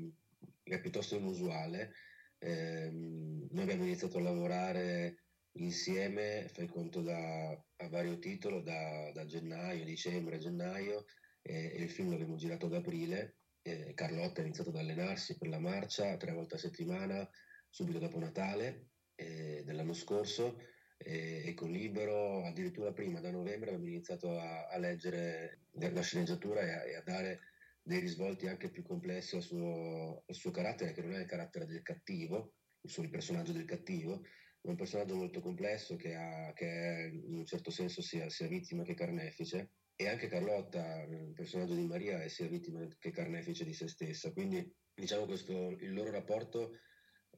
N: era piuttosto inusuale. Eh, noi abbiamo iniziato a lavorare insieme, fai conto da, a vario titolo, da, da gennaio, dicembre, gennaio, e, e, il film l'abbiamo girato ad aprile. Eh, Carlotta ha iniziato ad allenarsi per la marcia tre volte a settimana, subito dopo Natale eh, dell'anno scorso e, e, con Libero addirittura prima, da novembre, abbiamo iniziato a, a leggere la sceneggiatura e a, e a, dare dei risvolti anche più complessi al suo, al suo, carattere, che non è il carattere del cattivo, il suo personaggio del cattivo, ma un personaggio molto complesso che, ha, che è in un certo senso sia, sia vittima che carnefice. E anche Carlotta, il personaggio di Maria, è sia vittima che carnefice di se stessa. Quindi diciamo questo, il loro rapporto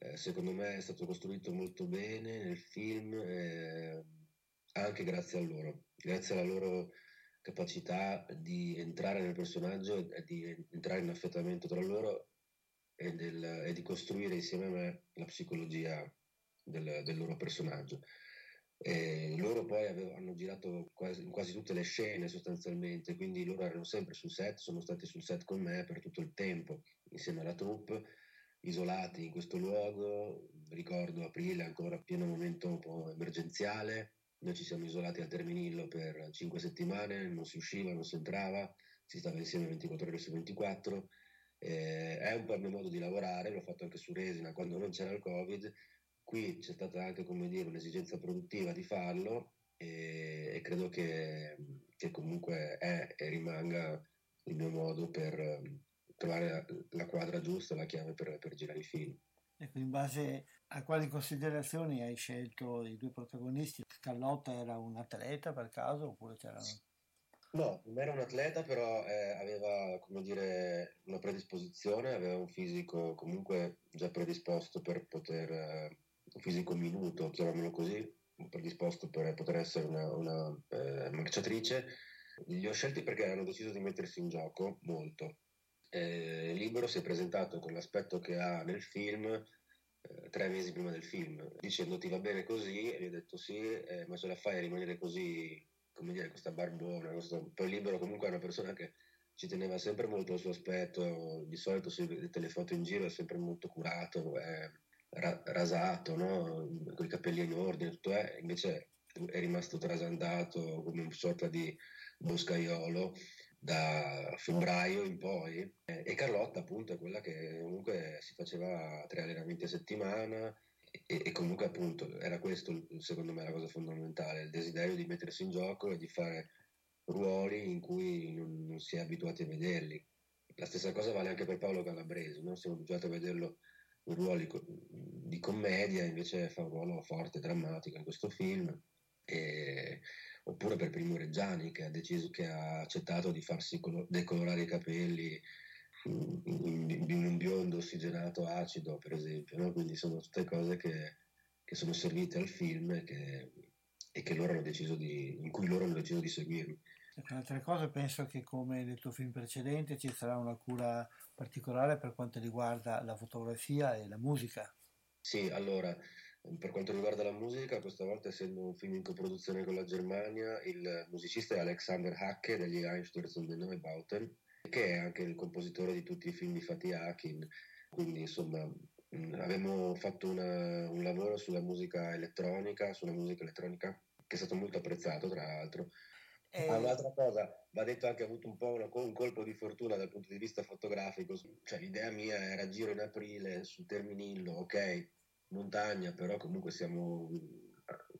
N: eh, secondo me è stato costruito molto bene nel film, eh, anche grazie a loro, grazie alla loro capacità di entrare nel personaggio e di entrare in affettamento tra loro e, del, e di costruire insieme a me la psicologia del, del loro personaggio. E loro poi avevo, hanno girato quasi, quasi tutte le scene sostanzialmente, quindi loro erano sempre sul set, sono stati sul set con me per tutto il tempo, insieme alla troupe isolati in questo luogo, ricordo aprile ancora pieno momento un po' emergenziale, noi ci siamo isolati al Terminillo per cinque settimane, non si usciva, non si entrava, si stava insieme 24 ore su 24, eh, è un po' il mio modo di lavorare, l'ho fatto anche su Resina quando non c'era il Covid, qui c'è stata anche come dire, un'esigenza produttiva di farlo e, e credo che, che comunque è e rimanga il mio modo per trovare la quadra giusta, la chiave per, per girare i film.
B: Ecco, in base a quali considerazioni hai scelto i due protagonisti? Carlotta era un atleta per caso oppure c'era...
N: No, non era un atleta, però eh, aveva, come dire, una predisposizione, aveva un fisico comunque già predisposto per poter, eh, fisico minuto, chiamiamolo così, predisposto per poter essere una, una eh, marciatrice. Li ho scelti perché hanno deciso di mettersi in gioco molto eh, Libero si è presentato con l'aspetto che ha nel film eh, tre mesi prima del film, dicendo ti va bene così, e gli ho detto sì, eh, ma ce la fai a rimanere così come dire, questa barbona, questo, poi Libero comunque è una persona che ci teneva sempre molto al suo aspetto, di solito se vedete le foto in giro è sempre molto curato, è ra- rasato, no? con i capelli in ordine, tutto è, invece è rimasto trasandato come una sorta di boscaiolo da febbraio in poi e Carlotta appunto è quella che comunque si faceva tre allenamenti a settimana e, e, comunque appunto era questo secondo me la cosa fondamentale, il desiderio di mettersi in gioco e di fare ruoli in cui non, non si è abituati a vederli. La stessa cosa vale anche per Paolo Calabresi, no? siamo abituati a vederlo ruoli di commedia, invece fa un ruolo forte, drammatico in questo film. E, oppure per Primo Reggiani che ha deciso che ha accettato di farsi decolorare i capelli di un biondo ossigenato acido, per esempio. No? Quindi sono tutte cose che, che sono servite al film e che, e che loro hanno deciso di, in cui loro hanno deciso di seguirmi.
B: Altre cose, penso che come nel tuo film precedente ci sarà una cura particolare per quanto riguarda la fotografia e la musica.
N: Sì, allora, per quanto riguarda la musica, questa volta essendo un film in coproduzione con la Germania, il musicista è Alexander Hacke degli Einstürzende Neubauten, che è anche il compositore di tutti i film di Fatih Akin. Quindi, insomma, abbiamo fatto una, un lavoro sulla musica elettronica, sulla musica elettronica che è stato molto apprezzato, tra l'altro eh... Ah, un'altra cosa, va detto anche ha avuto un po' una, un colpo di fortuna dal punto di vista fotografico, cioè l'idea mia era giro in aprile sul Terminillo, ok, montagna, però comunque siamo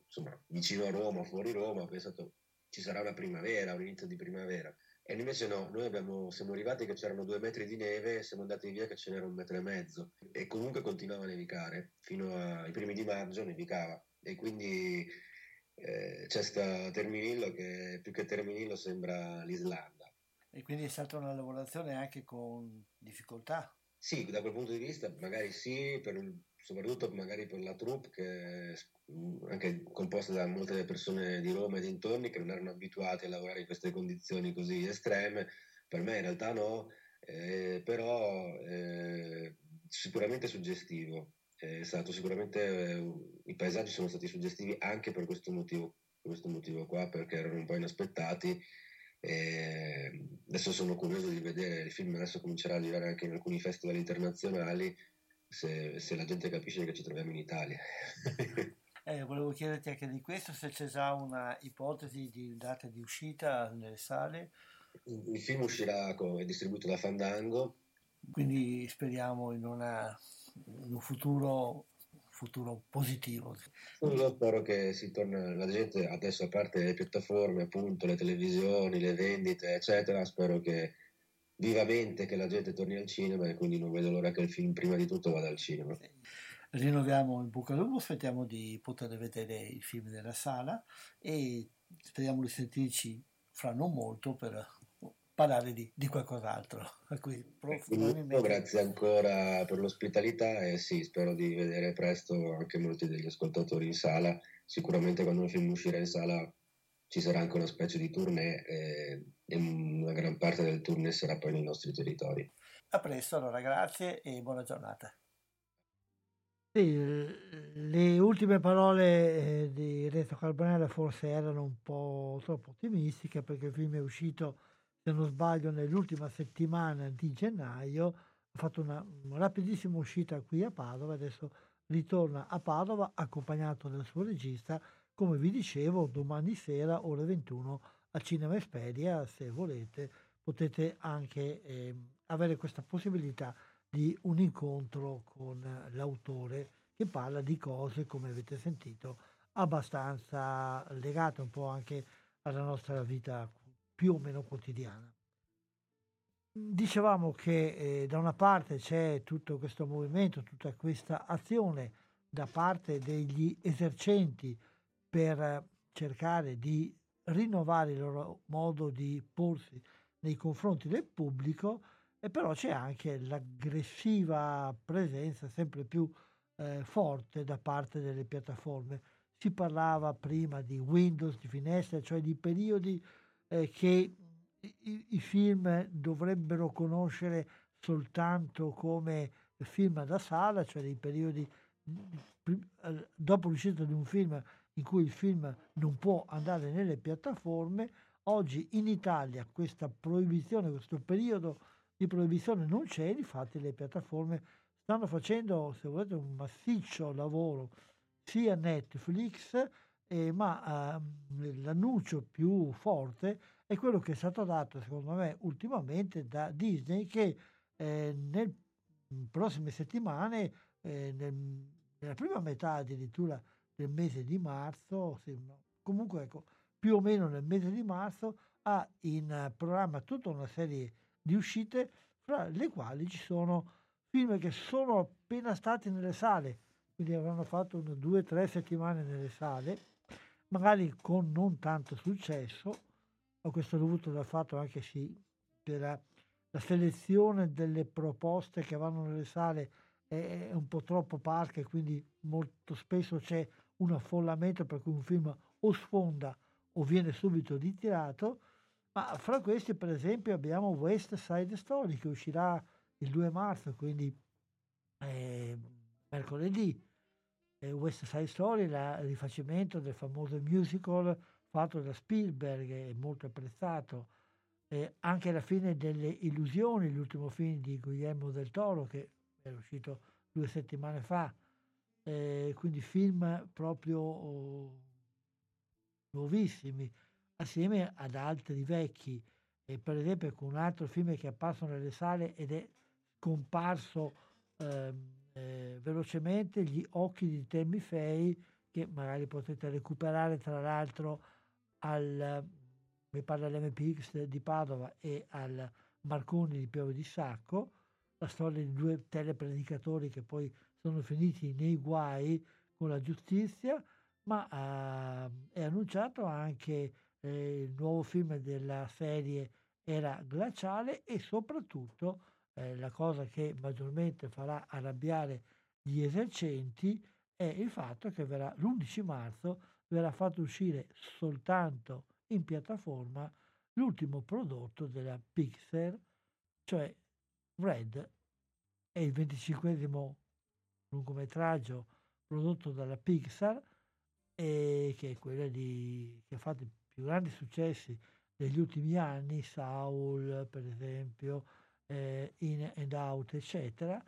N: insomma, vicino a Roma, fuori Roma, ho pensato ci sarà una primavera, un inizio di primavera. E invece no, noi abbiamo, siamo arrivati che c'erano due metri di neve, siamo andati via che ce n'era un metro e mezzo e comunque continuava a nevicare, fino ai primi di maggio nevicava e quindi eh, c'è sta Terminillo che più che Terminillo sembra l'Islanda.
B: E quindi è stata una lavorazione anche con difficoltà?
N: Sì, da quel punto di vista magari sì, per, soprattutto magari per la troupe che è anche composta da molte persone di Roma e dintorni che non erano abituati a lavorare in queste condizioni così estreme. Per me in realtà no, eh, però eh, sicuramente suggestivo è stato sicuramente i paesaggi sono stati suggestivi anche per questo motivo, questo motivo qua, perché erano un po' inaspettati. E adesso sono curioso di vedere il film, adesso comincerà a girare anche in alcuni festival internazionali, se, se la gente capisce che ci troviamo in Italia.
B: eh, volevo chiederti anche di questo, se c'è già una ipotesi di data di uscita nelle sale.
N: Il film uscirà, è distribuito da Fandango.
B: Quindi speriamo in una un futuro, futuro positivo.
N: Io spero che si torni, la gente adesso a parte le piattaforme, appunto le televisioni, le vendite, eccetera, spero che vivamente che la gente torni al cinema e quindi non vedo l'ora che il film prima di tutto vada al cinema.
B: Rinnoviamo il buco al lupo, aspettiamo di poter vedere il film nella sala e speriamo di sentirci fra non molto per parlare di, di qualcos'altro.
N: Probabilmente... Grazie ancora per l'ospitalità e sì, spero di vedere presto anche molti degli ascoltatori in sala. Sicuramente quando il film uscirà in sala ci sarà anche una specie di tournée e, e una gran parte del tournée sarà poi nei nostri territori.
B: A presto, allora grazie e buona giornata. Sì, le ultime parole eh, di Reto Carbonella forse erano un po' troppo ottimistiche perché il film è uscito se non sbaglio, nell'ultima settimana di gennaio, ha fatto una, rapidissima uscita qui a Padova, adesso ritorna a Padova accompagnato dal suo regista, come vi dicevo, domani sera ore 21 a Cinema Esperia, se volete, potete anche eh, avere questa possibilità di un incontro con l'autore che parla di cose, come avete sentito, abbastanza legate un po' anche alla nostra vita più o meno quotidiana. Dicevamo che eh, da una parte c'è tutto questo movimento, tutta questa azione da parte degli esercenti per cercare di rinnovare il loro modo di porsi nei confronti del pubblico, e però c'è anche l'aggressiva presenza sempre più eh, forte da parte delle piattaforme. Si parlava prima di Windows, di finestre, cioè di periodi eh, che i, i, film dovrebbero conoscere soltanto come film da sala, cioè dei periodi eh, dopo l'uscita di un film in cui il film non può andare nelle piattaforme. Oggi in Italia questa proibizione, questo periodo di proibizione non c'è, infatti le piattaforme stanno facendo, se volete, un massiccio lavoro sia Netflix, eh, ma eh, l'annuncio più forte è quello che è stato dato, secondo me, ultimamente da Disney, che eh, nelle prossime settimane, eh, nel, nella prima metà addirittura del mese di marzo, sì, comunque ecco, più o meno nel mese di marzo, ha in programma tutta una serie di uscite, fra le quali ci sono film che sono appena stati nelle sale, quindi avranno fatto una, due o tre settimane nelle sale, magari con non tanto successo, ma questo è dovuto dal fatto anche sì, per la, la selezione delle proposte che vanno nelle sale è, è un po' troppo parca e quindi molto spesso c'è un affollamento per cui un film o sfonda o viene subito ritirato, ma fra questi per esempio abbiamo West Side Story che uscirà il 2 marzo, quindi eh, mercoledì. Eh, West Side Story, il rifacimento del famoso musical fatto da Spielberg, è molto apprezzato. Eh, anche la fine delle illusioni, l'ultimo film di Guillermo del Toro che era uscito due settimane fa, eh, quindi film proprio oh, nuovissimi, assieme ad altri vecchi, e per esempio con un altro film che è apparso nelle sale ed è scomparso eh, eh, velocemente, Gli occhi di Tammy Faye, che magari potete recuperare tra l'altro al, mi parla l'MPX di Padova e al Marconi di Piove di Sacco, la storia di due telepredicatori che poi sono finiti nei guai con la giustizia, ma eh, è annunciato anche eh, il nuovo film della serie Era glaciale e soprattutto eh, la cosa che maggiormente farà arrabbiare gli esercenti è il fatto che verrà l'11 marzo verrà fatto uscire soltanto in piattaforma l'ultimo prodotto della Pixar, cioè Red, è il 25 lungometraggio prodotto dalla Pixar e che è quella di, che ha fatto i più grandi successi degli ultimi anni, Saul per esempio, eh, In and Out, eccetera.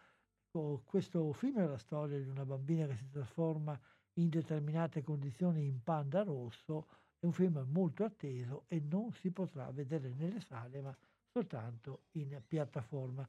B: Questo film è la storia di una bambina che si trasforma in determinate condizioni in panda rosso, è un film molto atteso e non si potrà vedere nelle sale ma soltanto in piattaforma.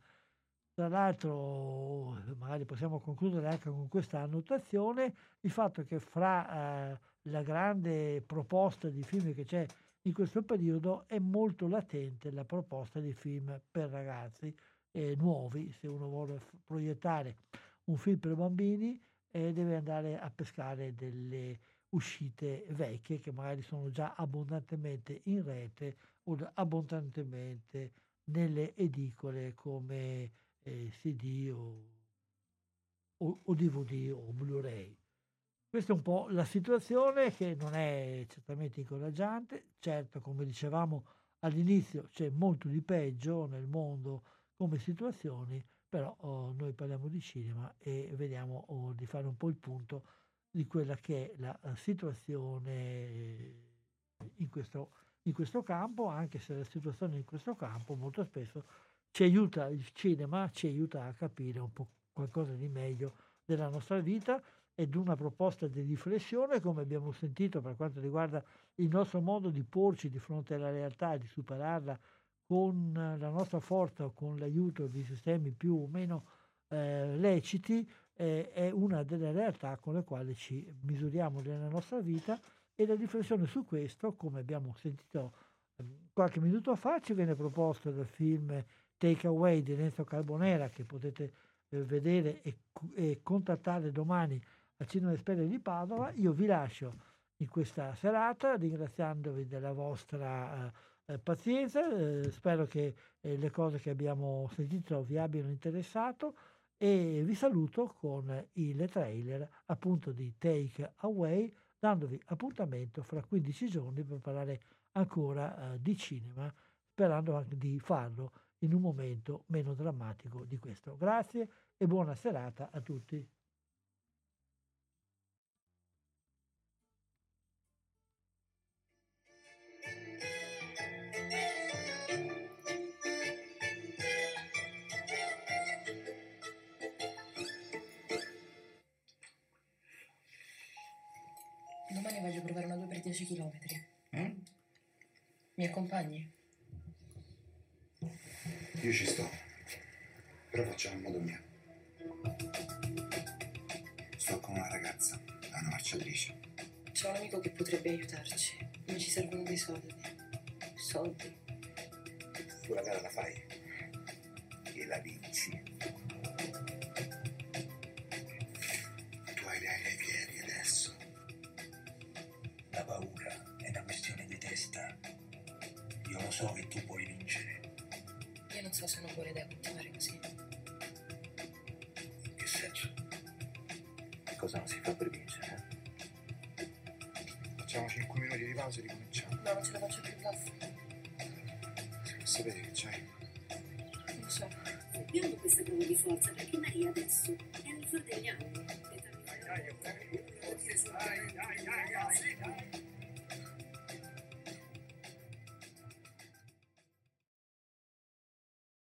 B: Tra l'altro, magari possiamo concludere anche con questa annotazione, il fatto che fra eh, la grande proposta di film che c'è in questo periodo è molto latente la proposta di film per ragazzi eh, nuovi, se uno vuole proiettare un film per bambini eh, deve andare a pescare delle uscite vecchie che magari sono già abbondantemente in rete o abbondantemente nelle edicole come eh, CD o, o, o DVD o Blu-ray. Questa è un po' la situazione che non è certamente incoraggiante, certo come dicevamo all'inizio c'è molto di peggio nel mondo come situazioni, però oh, noi parliamo di cinema e vediamo oh, di fare un po' il punto di quella che è la situazione in questo, in questo campo, anche se la situazione in questo campo molto spesso ci aiuta, il cinema ci aiuta a capire un po' qualcosa di meglio della nostra vita ed una proposta di riflessione, come abbiamo sentito per quanto riguarda il nostro modo di porci di fronte alla realtà e di superarla con la nostra forza o con l'aiuto di sistemi più o meno eh, leciti, eh, è una delle realtà con le quali ci misuriamo nella nostra vita e la riflessione su questo, come abbiamo sentito eh, qualche minuto fa, ci viene proposta dal film Take Away di Renzo Carbonera che potete eh, vedere e, e, contattare domani al Cinema Esperienza di Padova. Io vi lascio in questa serata ringraziandovi della vostra eh, pazienza, eh, spero che eh, le cose che abbiamo sentito vi abbiano interessato e vi saluto con il trailer appunto di Take Away dandovi appuntamento fra 15 giorni per parlare ancora eh, di cinema sperando anche di farlo in un momento meno drammatico di questo. Grazie e buona serata a tutti.
J: 10 km.
H: Mm?
J: Mi accompagni?
H: Io ci sto, però facciamo in modo mio. Sto con una ragazza, è una marciatrice.
J: C'è un amico che potrebbe aiutarci. Ma ci servono dei soldi. Soldi.
H: Tu la gara la fai e la vinci. So che tu puoi vincere.
J: Io non so se è una buona idea continuare così.
H: In che senso? Che cosa non si fa per vincere? eh? Facciamo 5 minuti di pausa e ricominciamo.
J: No, non ce la faccio più, basta.
H: Sapete che c'hai?
J: Non lo so.
O: Abbiamo questa prova di forza perché Maria adesso è al fior degli anni.
P: Dai, dai, dai, dai, dai, dai.